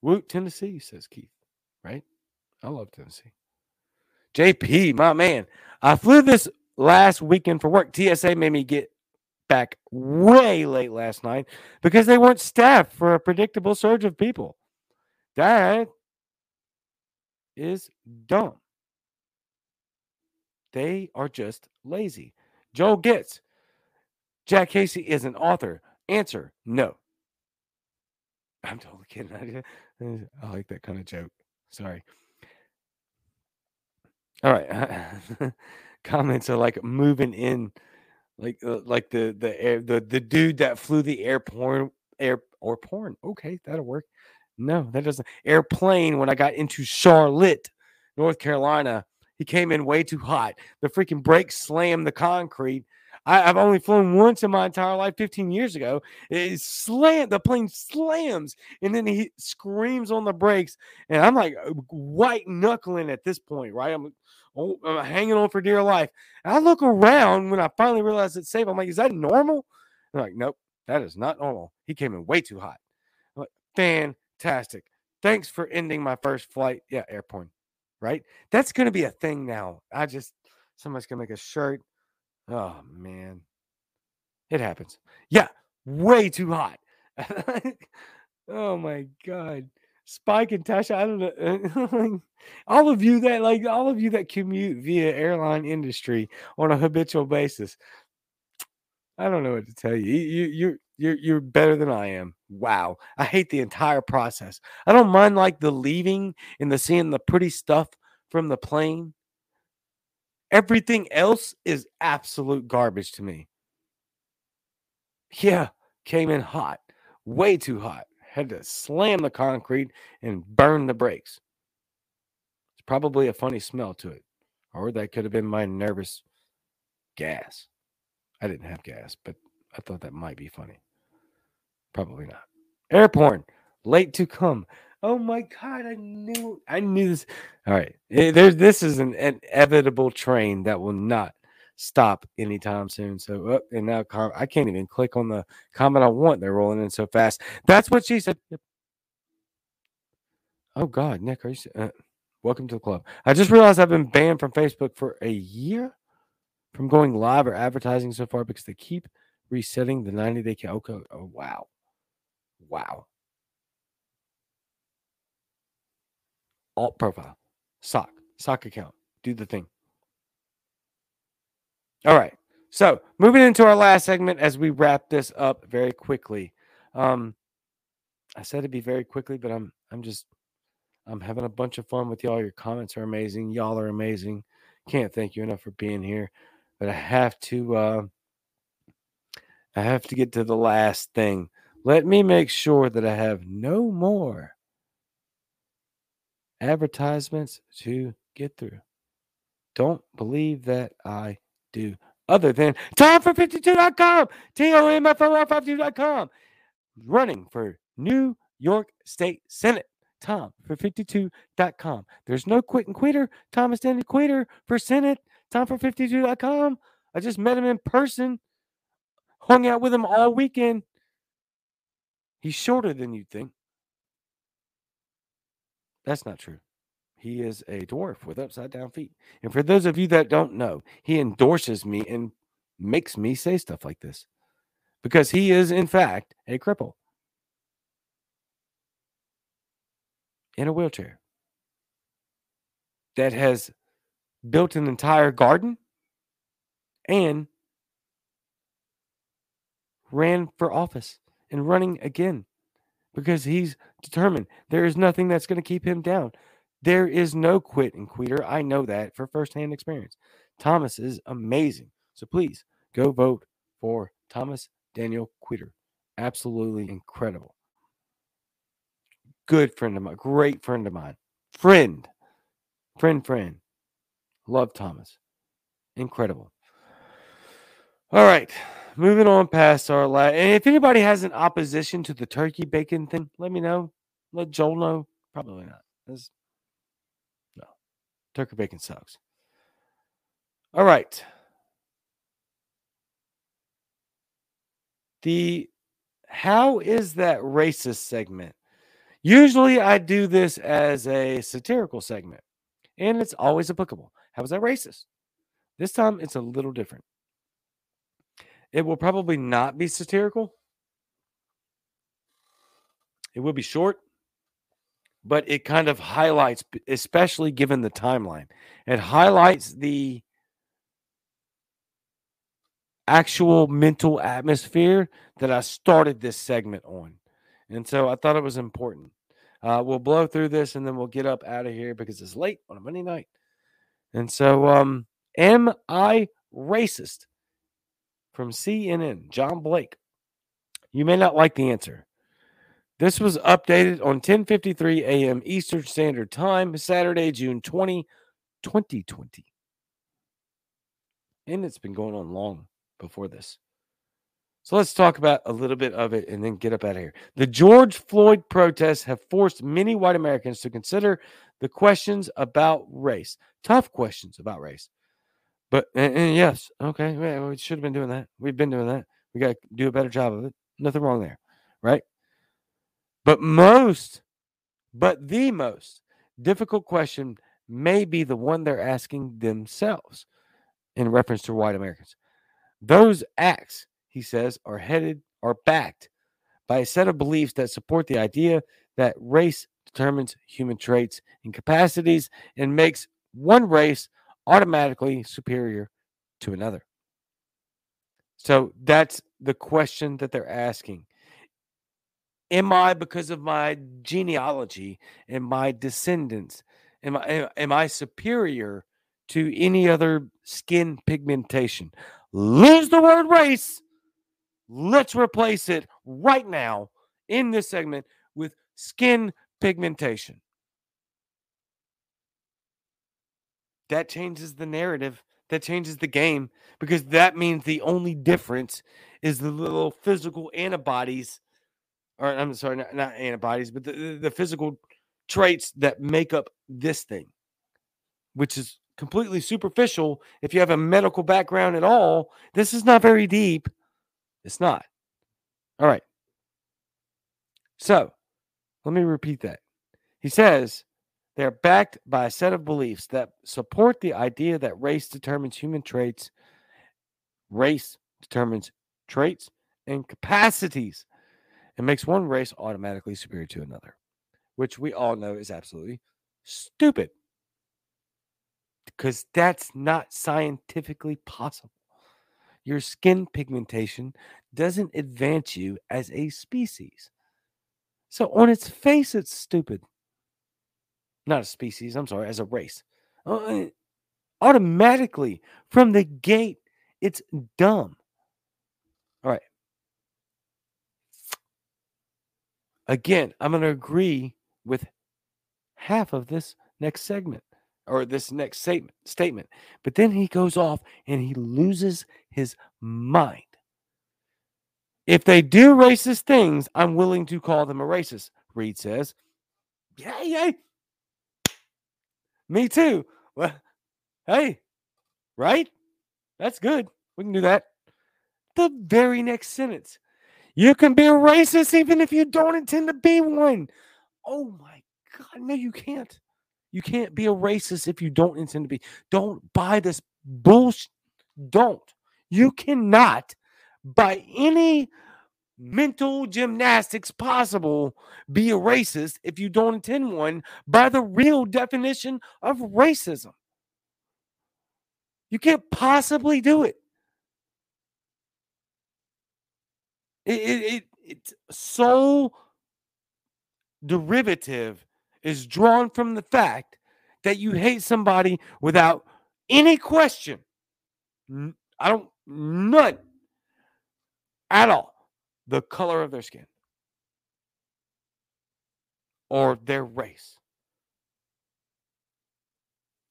Woot, Tennessee, says Keith. Right? I love Tennessee. JP, my man. I flew this last weekend for work. TSA made me get back way late last night because they weren't staffed for a predictable surge of people. That is dumb. They are just lazy. Joel Gitz Jack Casey is an author. Answer no. I'm totally kidding. [LAUGHS] I like that kind of joke. Sorry. All right. [LAUGHS] Comments are like moving in, like uh, like the the air the the dude that flew the airplane air or porn. Okay, that'll work. No, that doesn't. Airplane when I got into Charlotte, North Carolina, he came in way too hot. The freaking brakes slammed the concrete. I, have only flown once in my entire life, 15 years ago. It slammed, the plane slams, and then he screams on the brakes. And I'm like uh, white knuckling at this point, right? I'm, oh, I'm hanging on for dear life. And I look around when I finally realize it's safe. I'm like, is that normal? They're like, nope, that is not normal. He came in way too hot. I'm like, fantastic. Thanks for ending my first flight. Yeah, airport, right? That's going to be a thing now. I just, somebody's going to make a shirt Oh man. It happens. Yeah, way too hot. [LAUGHS] oh my god. Spike and Tasha, I don't know. [LAUGHS] all of you that like all of you that commute via airline industry on a habitual basis. I don't know what to tell you. You you you're you're better than I am. Wow. I hate the entire process. I don't mind like the leaving and the seeing the pretty stuff from the plane. Everything else is absolute garbage to me. Yeah, came in hot, way too hot. Had to slam the concrete and burn the brakes. It's probably a funny smell to it. Or that could have been my nervous gas. I didn't have gas, but I thought that might be funny. Probably not. Airborne, late to come. Oh my god, I knew I knew this. All right. Eh, there's this is an inevitable train that will not stop anytime soon. So uh, and now I can't even click on the comment I want. They're rolling in so fast. That's what she said. Oh God, Nick, are you? Uh, welcome to the club. I just realized I've been banned from Facebook for a year from going live or advertising so far because they keep resetting the 90 day. Okay. Oh wow, wow. Alt profile, sock, sock account. Do the thing. All right. So moving into our last segment as we wrap this up very quickly. Um, I said it'd be very quickly, but I'm I'm just I'm having a bunch of fun with y'all. Your comments are amazing. Y'all are amazing. Can't thank you enough for being here. But I have to uh I have to get to the last thing. Let me make sure that I have no more advertisements to get through. Don't believe that I do. Other than Tom for 52.com, T O M F O R 52.com, running for New York State Senate. Tom for 52.com. There's no quit and quitter. Thomas Danny Quitter for Senate. Tom for 52.com. I just met him in person, hung out with him all weekend. He's shorter than you'd think. That's not true. He is a dwarf with upside down feet. And for those of you that don't know, he endorses me and makes me say stuff like this because he is, in fact, a cripple in a wheelchair that has built an entire garden and ran for office and running again because he's determined there is nothing that's going to keep him down. There is no quit and queter. I know that for firsthand experience. Thomas is amazing. So please go vote for Thomas Daniel Quitter. Absolutely incredible. Good friend of mine. Great friend of mine. Friend. Friend, friend. Love Thomas. Incredible. All right moving on past our last. And if anybody has an opposition to the turkey bacon thing, let me know. Let Joel know. Probably not. That's, no. Turkey bacon sucks. All right. The how is that racist segment? Usually I do this as a satirical segment, and it's always applicable. How is that racist? This time it's a little different. It will probably not be satirical. It will be short, but it kind of highlights, especially given the timeline, it highlights the actual mental atmosphere that I started this segment on. And so I thought it was important. Uh, we'll blow through this and then we'll get up out of here because it's late on a Monday night. And so, um, am I racist? From CNN, John Blake. You may not like the answer. This was updated on 10:53 a.m. Eastern Standard Time, Saturday, June 20, 2020. And it's been going on long before this. So let's talk about a little bit of it and then get up out of here. The George Floyd protests have forced many white Americans to consider the questions about race, tough questions about race. But and, and yes, okay, well, we should have been doing that. We've been doing that. We got to do a better job of it. Nothing wrong there, right? But most, but the most difficult question may be the one they're asking themselves in reference to white Americans. Those acts, he says, are headed are backed by a set of beliefs that support the idea that race determines human traits and capacities and makes one race automatically superior to another. So that's the question that they're asking. Am I, because of my genealogy and my descendants, am I, am I superior to any other skin pigmentation? lose the word race. Let's replace it right now in this segment with skin pigmentation. That changes the narrative. That changes the game because that means the only difference is the little physical antibodies, or I'm sorry, not, not antibodies, but the, the physical traits that make up this thing, which is completely superficial if you have a medical background at all. This is not very deep. It's not. All right. So let me repeat that. He says they're backed by a set of beliefs that support the idea that race determines human traits, race determines traits and capacities, and makes one race automatically superior to another, which we all know is absolutely stupid because that's not scientifically possible. Your skin pigmentation doesn't advance you as a species. So, on its face, it's stupid. Not a species, I'm sorry, as a race. Uh, automatically, from the gate, it's dumb. All right. Again, I'm going to agree with half of this next segment or this next statement statement. But then he goes off and he loses his mind. If they do racist things, I'm willing to call them a racist, Reed says. Yeah, yeah. Me too. Well, hey, right? That's good. We can do that. The very next sentence. You can be a racist even if you don't intend to be one. Oh my God. No, you can't. You can't be a racist if you don't intend to be. Don't buy this bullshit. Don't. You cannot, by any mental gymnastics possible, be a racist if you don't intend one by the real definition of racism. You can't possibly do it. It, it, it it's so derivative is drawn from the fact that you hate somebody without any question. I don't, none at all, the color of their skin or their race.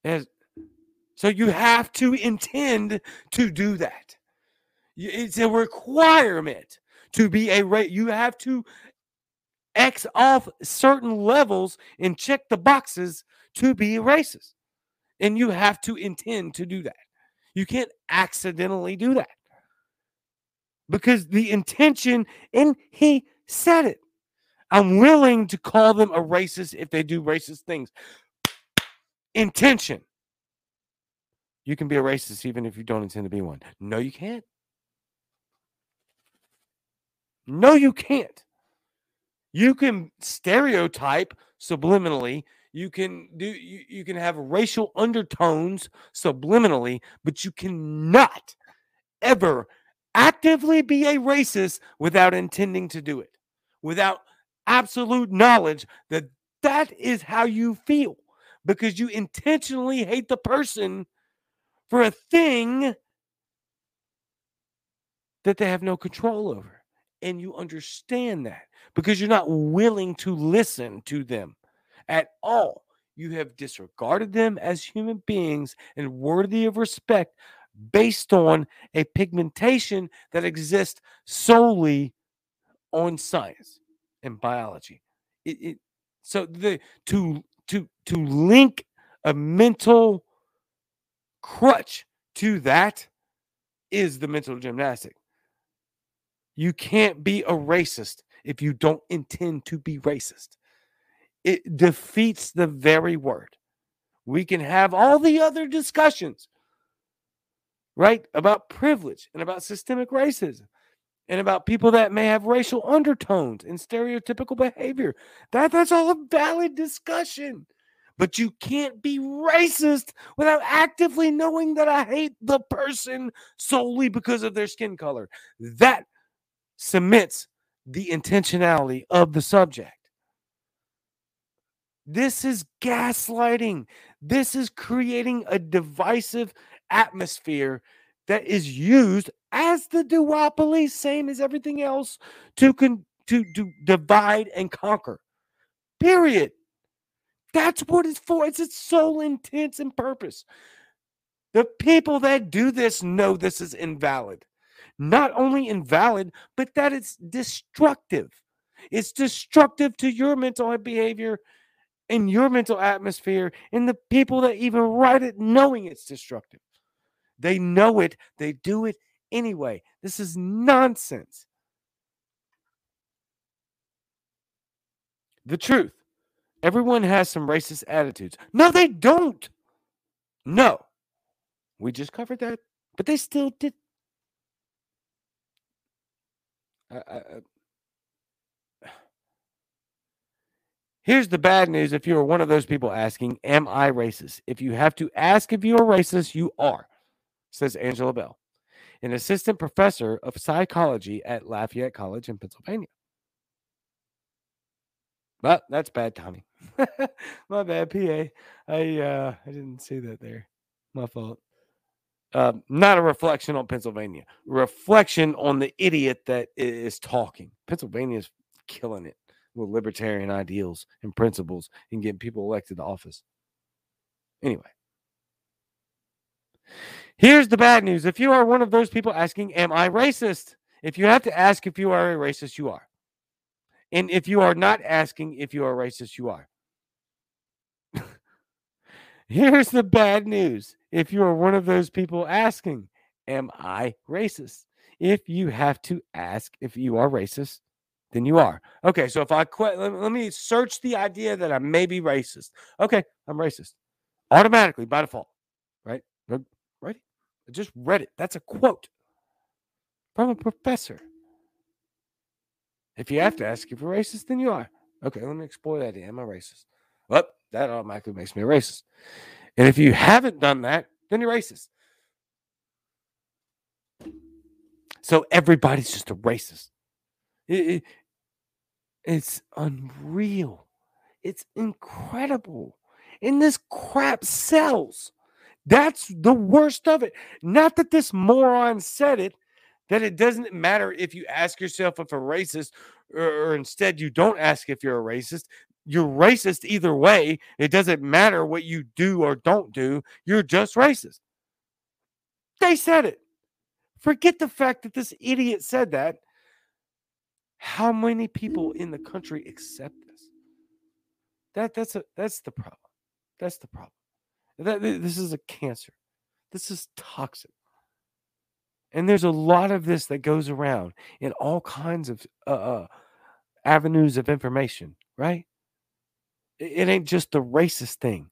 As, so you have to intend to do that. It's a requirement to be a race. You have to X off certain levels and check the boxes to be a racist. And you have to intend to do that. You can't accidentally do that because the intention, and he said it. I'm willing to call them a racist if they do racist things. Intention. You can be a racist even if you don't intend to be one. No, you can't. No, you can't. You can stereotype subliminally. You can do you, you can have racial undertones subliminally, but you cannot ever actively be a racist without intending to do it, without absolute knowledge that that is how you feel because you intentionally hate the person for a thing that they have no control over. And you understand that because you're not willing to listen to them at all. You have disregarded them as human beings and worthy of respect based on a pigmentation that exists solely on science and biology. It, it, so the to to to link a mental crutch to that is the mental gymnastic. You can't be a racist if you don't intend to be racist. It defeats the very word. We can have all the other discussions, right, about privilege and about systemic racism and about people that may have racial undertones and stereotypical behavior. That that's all a valid discussion. But you can't be racist without actively knowing that I hate the person solely because of their skin color. That cements the intentionality of the subject. This is gaslighting. This is creating a divisive atmosphere that is used as the duopoly, same as everything else, to con- to to divide and conquer. Period. That's what it's for. It's its sole intent and purpose. The people that do this know this is invalid. Not only invalid, but that it's destructive. It's destructive to your mental behavior and your mental atmosphere and the people that even write it knowing it's destructive. They know it, they do it anyway. This is nonsense. The truth everyone has some racist attitudes. No, they don't. No. We just covered that, but they still did. [SIGHS] Here's the bad news if you're one of those people asking, Am I racist? If you have to ask if you're racist, you are says Angela Bell, an assistant professor of psychology at Lafayette College in Pennsylvania. But that's bad timing. [LAUGHS] My bad, PA. I uh, I didn't see that there. My fault. Uh, not a reflection on Pennsylvania. Reflection on the idiot that is talking. Pennsylvania is killing it with libertarian ideals and principles and getting people elected to office. Anyway, Here's the bad news. If you are one of those people asking, Am I racist? If you have to ask if you are a racist, you are. And if you are not asking if you are racist, you are. [LAUGHS] Here's the bad news. If you are one of those people asking, Am I racist? If you have to ask if you are racist, then you are. Okay, so if I quit, let, me search the idea that I may be racist. Okay, I'm racist automatically by default, right? I just read it. That's a quote from a professor. If you have to ask if you're racist, then you are. Okay, let me explore that. Am I racist? Well, that automatically makes me a racist. And if you haven't done that, then you're racist. So everybody's just a racist. It, it, it's unreal. It's incredible. And this crap sells. That's the worst of it. Not that this moron said it, that it doesn't matter if you ask yourself if a racist or, or, instead you don't ask if you're a racist. You're racist either way. It doesn't matter what you do or don't do. You're just racist. They said it. Forget the fact that this idiot said that. How many people in the country accept this? That that's a that's the problem. That's the problem. This is a cancer. This is toxic. And there's a lot of this that goes around in all kinds of uh, uh, avenues of information, right? It, it ain't just the racist thing.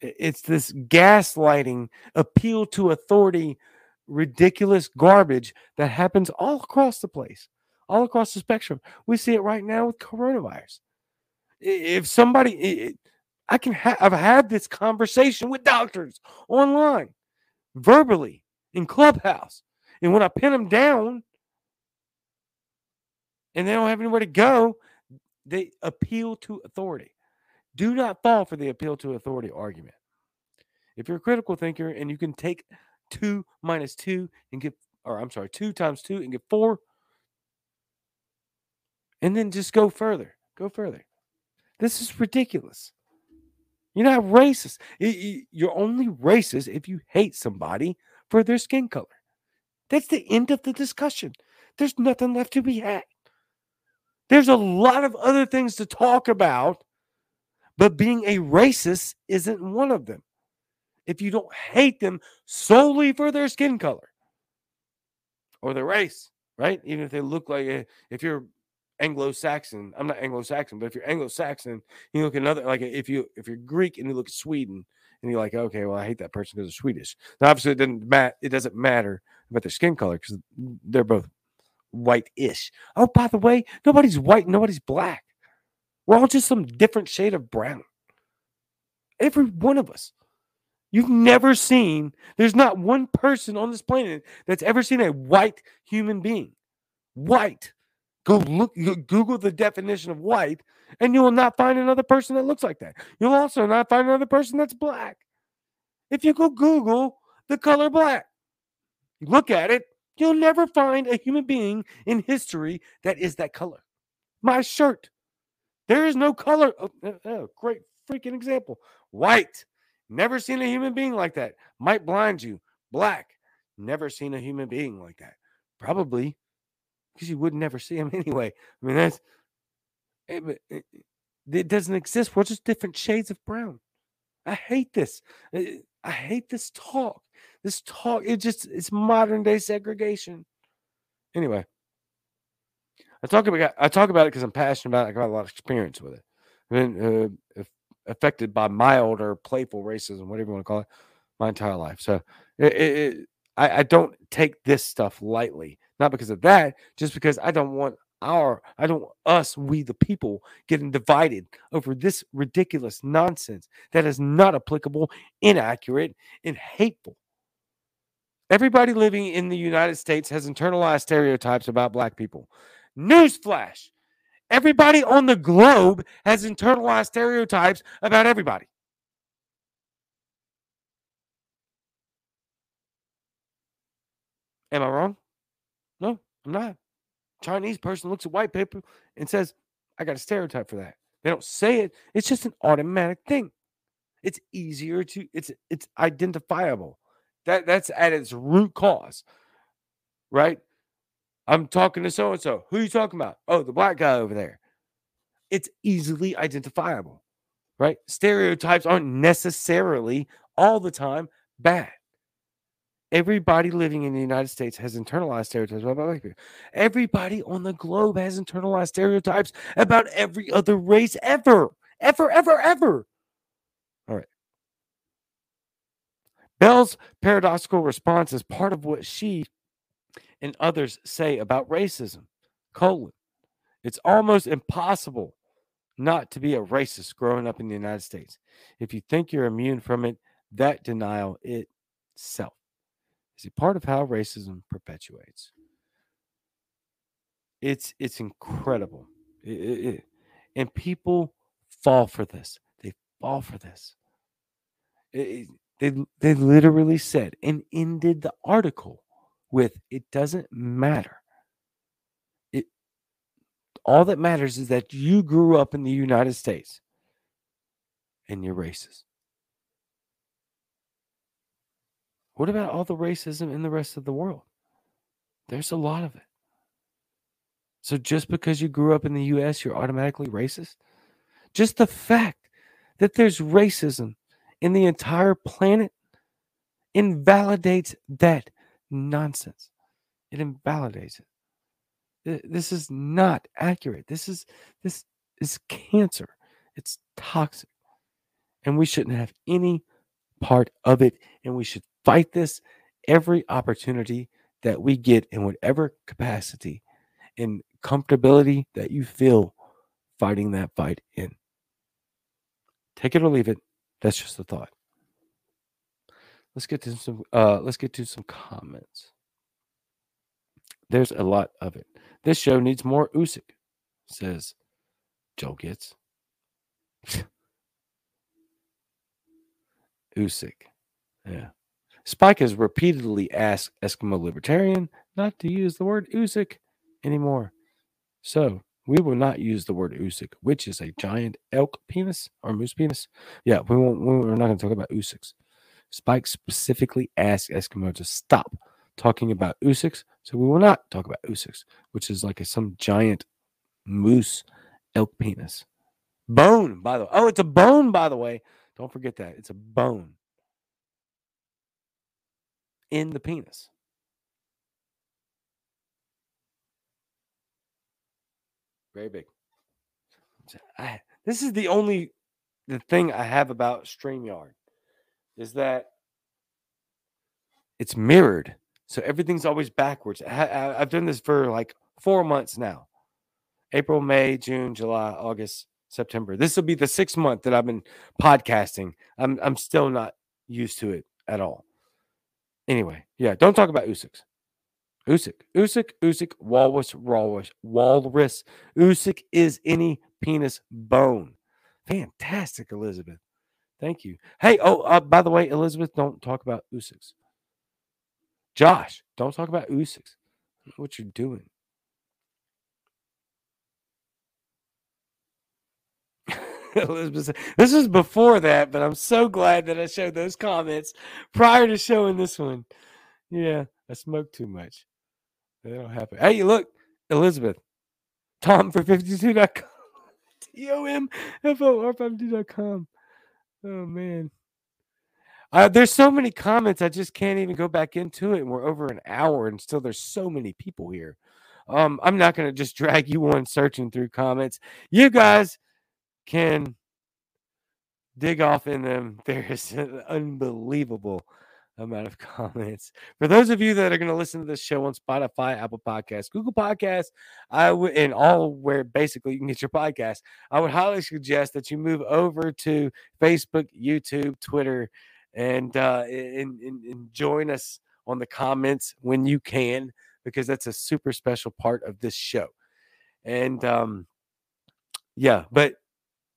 It's this gaslighting, appeal to authority, ridiculous garbage that happens all across the place, all across the spectrum. We see it right now with coronavirus. If somebody, I can have, I've had this conversation with doctors online, verbally in Clubhouse. And when I pin them down and they don't have anywhere to go, they appeal to authority. Do not fall for the appeal to authority argument. If you're a critical thinker and you can take two minus two and get, or I'm sorry, two times two and get four, and then just go further, go further. This is ridiculous. You're not racist. You're only racist if you hate somebody for their skin color. That's the end of the discussion. There's nothing left to be had. There's a lot of other things to talk about but being a racist isn't one of them. If you don't hate them solely for their skin color or their race, right? Even if they look like a, if you're Anglo-Saxon, I'm not Anglo-Saxon, but if you're Anglo-Saxon, you look at another like if you if you're Greek and you look at Sweden and you're like, okay, well, I hate that person because they're Swedish. Now, obviously, it doesn't. It doesn't matter about their skin color because they're both white-ish. Oh, by the way, nobody's white, nobody's black. We're all just some different shade of brown. Every one of us. You've never seen, there's not one person on this planet that's ever seen a white human being. White. Go look, Google the definition of white, and you will not find another person that looks like that. You'll also not find another person that's black. If you go Google the color black, look at it, you'll never find a human being in history that is that color. My shirt there is no color. Oh, oh, great freaking example. White. Never seen a human being like that. Might blind you. Black. Never seen a human being like that. Probably because you would never see them [LAUGHS] anyway. I mean, that's it, eh, it, eh, it doesn't exist. We're just different shades of brown. I hate this. Eh, I hate this talk. This talk, it just it's modern day segregation. Anyway. I talk about I talk about it because I'm passionate about it. I got a lot of experience with it. I've been uh, affected by mild or playful racism, whatever you want to call it, my entire life. So it, it, I, I don't take this stuff lightly. Not because of that, just because I don't want our I don't want us we the people getting divided over this ridiculous nonsense that is not applicable, inaccurate, and hateful. Everybody living in the United States has internalized stereotypes about black people. Newsflash everybody on the globe has internalized stereotypes about everybody. Am I wrong? I'm not. Chinese person looks at white people and says, I got a stereotype for that. They don't say it. It's just an automatic thing. It's easier to it's it's identifiable. That that's at its root cause. Right? I'm talking to so and so. Who are you talking about? Oh, the black guy over there. It's easily identifiable, right? Stereotypes aren't necessarily all the time bad. Everybody living in the United States has internalized stereotypes about black people. Everybody on the globe has internalized stereotypes about every other race ever, ever, ever, ever. All right. Bell's paradoxical response is part of what she and others say about racism. Colon. It's almost impossible not to be a racist growing up in the United States. If you think you're immune from it, that denial itself is a part of how racism perpetuates. It's it's incredible, it, it, it, and people fall for this. They fall for this. they they literally said and ended the article with it doesn't matter. It all that matters is that you grew up in the United States and you're racist. What about all the racism in the rest of the world? There's a lot of it. So just because you grew up in the US, you're automatically racist? Just the fact that there's racism in the entire planet invalidates that nonsense. It invalidates it. This is not accurate. This is this is cancer. It's toxic. And we shouldn't have any part of it. And we should fight this every opportunity that we get in whatever capacity and comfortability that you feel fighting that fight in. Take it or leave it. That's just a thought. Let's get to some uh let's get to some comments. There's a lot of it. This show needs more oosik, says Joe Gitz. [LAUGHS] oosik. Yeah. Spike has repeatedly asked Eskimo Libertarian not to use the word oosik anymore. So we will not use the word oosik, which is a giant elk penis or moose penis. Yeah, we won't. We're not going to talk about oosiks. Spike specifically asked Eskimo to stop talking about oosiks, so we will not talk about oosiks, which is like a, some giant moose elk penis. Bone, by the way. Oh, it's a bone, by the way. Don't forget that. It's a bone in the penis. Very big. I, this is the only the thing I have about StreamYard is that it's mirrored. So everything's always backwards. I, have done this for like four months now April, May, June, July, August, September. This will be the sixth month that I've been podcasting. I'm, I'm still not used to it at all. Anyway, yeah, don't talk about oosik. oosik, oosik, oosik, walrus, walrus, walrus. oosik is any penis bone. Fantastic, Elizabeth. Thank you. Hey, oh, uh, by the way, Elizabeth, don't talk about oosiks. Josh, don't talk about oosiks. What you're doing. Elizabeth, [LAUGHS] this was before that, but I'm so glad that I showed those comments prior to showing this one. Yeah, I smoked too much. That'll happen. Hey, look, Elizabeth, Tom for 52.com. T O M F O R 52.com. Oh, man. Uh, there's so many comments, I just can't even go back into it. And we're over an hour, and still there's so many people here. Um, I'm not going to just drag you on searching through comments. You guys can dig off in them. [LAUGHS] There is an unbelievable amount of [LAUGHS] comments. For those of you that are going to listen to this show on Spotify, Apple Podcasts, Google Podcasts, I would, and all where basically you can get your podcast, I would highly suggest that you move over to Facebook, YouTube, Twitter, and uh, and, and, and join us on the comments when you can, because that's a super special part of this show. And um, yeah, but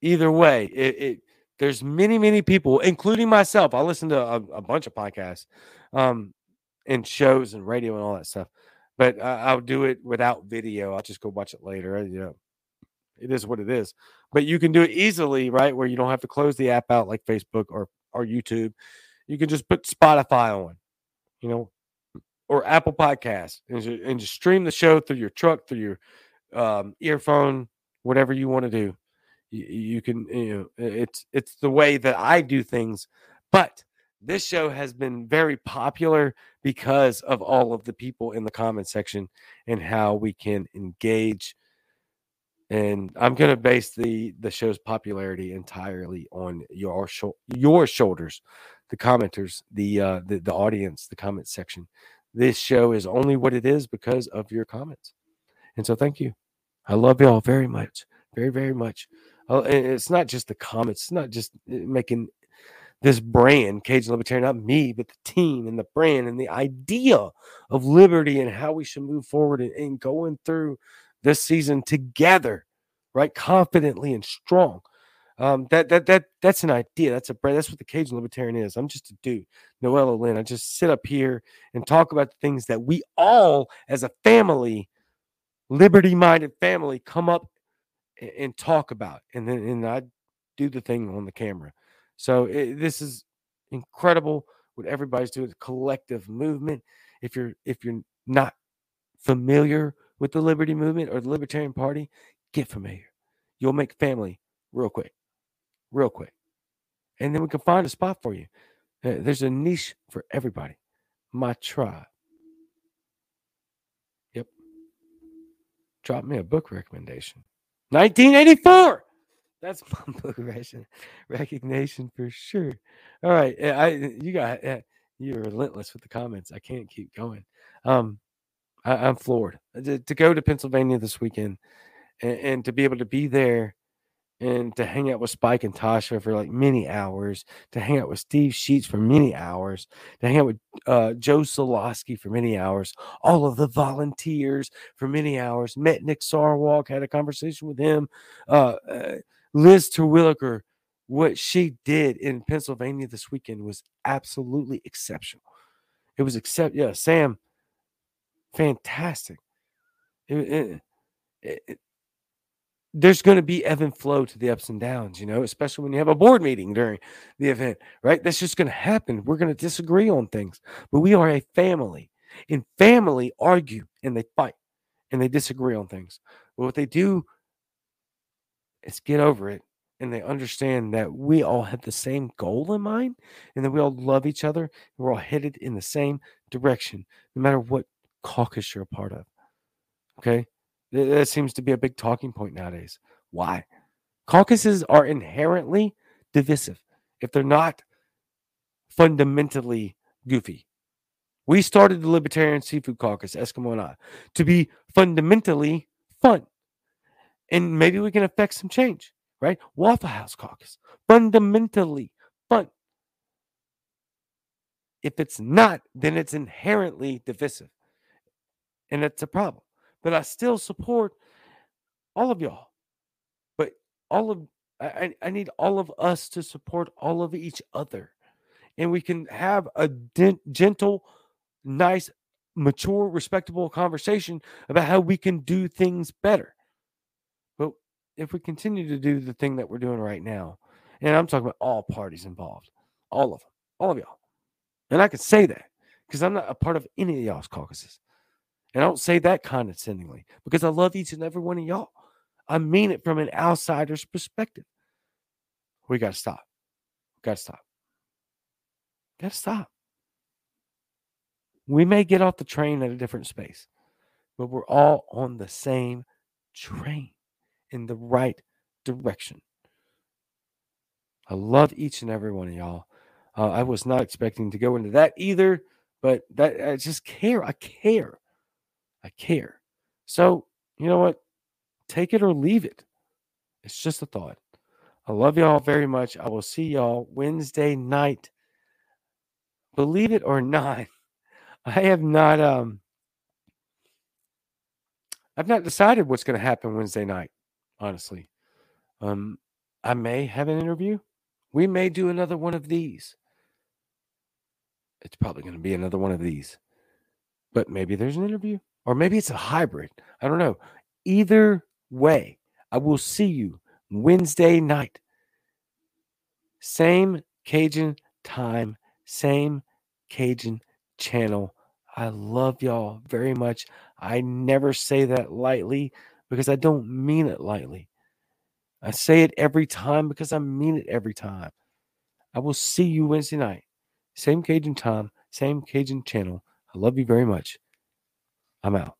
either way, it, it there's many, many people, including myself. I listen to a, a bunch of podcasts, um, and shows and radio and all that stuff. But I, I'll do it without video. I'll just go watch it later. You know, it is what it is. But you can do it easily, right? Where you don't have to close the app out like Facebook or or YouTube. You can just put Spotify on, you know, or Apple Podcasts, and, and just stream the show through your truck, through your um, earphone, whatever you want to do you, you can you know it's it's the way that I do things. But this show has been very popular because of all of the people in the comment section and how we can engage and i'm going to base the the show's popularity entirely on your your shoulders the commenters the uh the, the audience the comment section. This show is only what it is because of your comments. And so thank you. I love y'all very much very very much it's not just the comments, it's not just eh, making this brand, Cajun Libertarian, not me, but the team and the brand and the idea of liberty and how we should move forward and, and going through this season together, right? Confidently and strong. Um, that that that that's an idea. That's a brand. That's what the Cajun Libertarian is. I'm just a dude, Noella Lynn. I just sit up here and talk about the things that we all, as a family, liberty-minded family, come up and talk about and then and I do the thing on the camera. So it, this is incredible what everybody's doing. The collective movement. If you're if you're not familiar with the Liberty Movement or the Libertarian Party, get familiar. You'll make family real quick, real quick. and then we can find a spot for you. There's a niche for everybody. My tribe. Yep. Drop me a book recommendation. 1984. That's my [LAUGHS] recognition for sure. All right, eh, I you got eh, you're relentless with the comments. I can't keep going. Um, I, am floored uh, to, to, go to Pennsylvania this weekend and, and to be able to be there and to hang out with Spike and Tasha for like many hours, to hang out with Steve Sheets for many hours, to hang out with uh, Joe Soloski for many hours, all of the volunteers for many hours. Met Nick Sarwark, had a conversation with him. Uh, uh, Liz Terwilliger, what she did in Pennsylvania this weekend was absolutely exceptional. It was except, yeah, Sam, fantastic. It, it, it, there's going to be ebb and flow to the ups and downs, you know, especially when you have a board meeting during the event, right? That's just going to happen. We're going to disagree on things, but we are a family. And family argue and they fight and they disagree on things. But what they do is get over it and they understand that we all have the same goal in mind and that we all love each other. And we're all headed in the same direction, no matter what caucus you're a part of. Okay. That seems to be a big talking point nowadays. Why? Caucuses are inherently divisive if they're not fundamentally goofy. We started the Libertarian Seafood Caucus, Eskimo and I, to be fundamentally fun. And maybe we can affect some change, right? Waffle House Caucus, fundamentally fun. If it's not, then it's inherently divisive. And it's a problem but I still support all of y'all. But all of I, I need all of us to support all of each other. And we can have a gentle, nice, mature, respectable conversation about how we can do things better. But if we continue to do the thing that we're doing right now, and I'm talking about all parties involved, all of them, all of y'all. And I can say that because I'm not a part of any of y'all's caucuses. And I don't say that condescendingly because I love each and every one of y'all. I mean it from an outsider's perspective. We got to stop. Got to stop. Got to stop. We may get off the train at a different space, but we're all on the same train in the right direction. I love each and every one of y'all. Uh, I was not expecting to go into that either, but that I just care. I care. I care. So, you know what? Take it or leave it. It's just a thought. I love y'all very much. I will see y'all Wednesday night. Believe it or not, [LAUGHS] I have not um I've not decided what's going to happen Wednesday night, honestly. Um I may have an interview. We may do another one of these. It's probably going to be another one of these. But maybe there's an interview or maybe it's a hybrid. I don't know. Either way, I will see you Wednesday night. Same Cajun time, same Cajun channel. I love y'all very much. I never say that lightly because I don't mean it lightly. I say it every time because I mean it every time. I will see you Wednesday night. Same Cajun time, same Cajun channel. I love you very much. I'm out.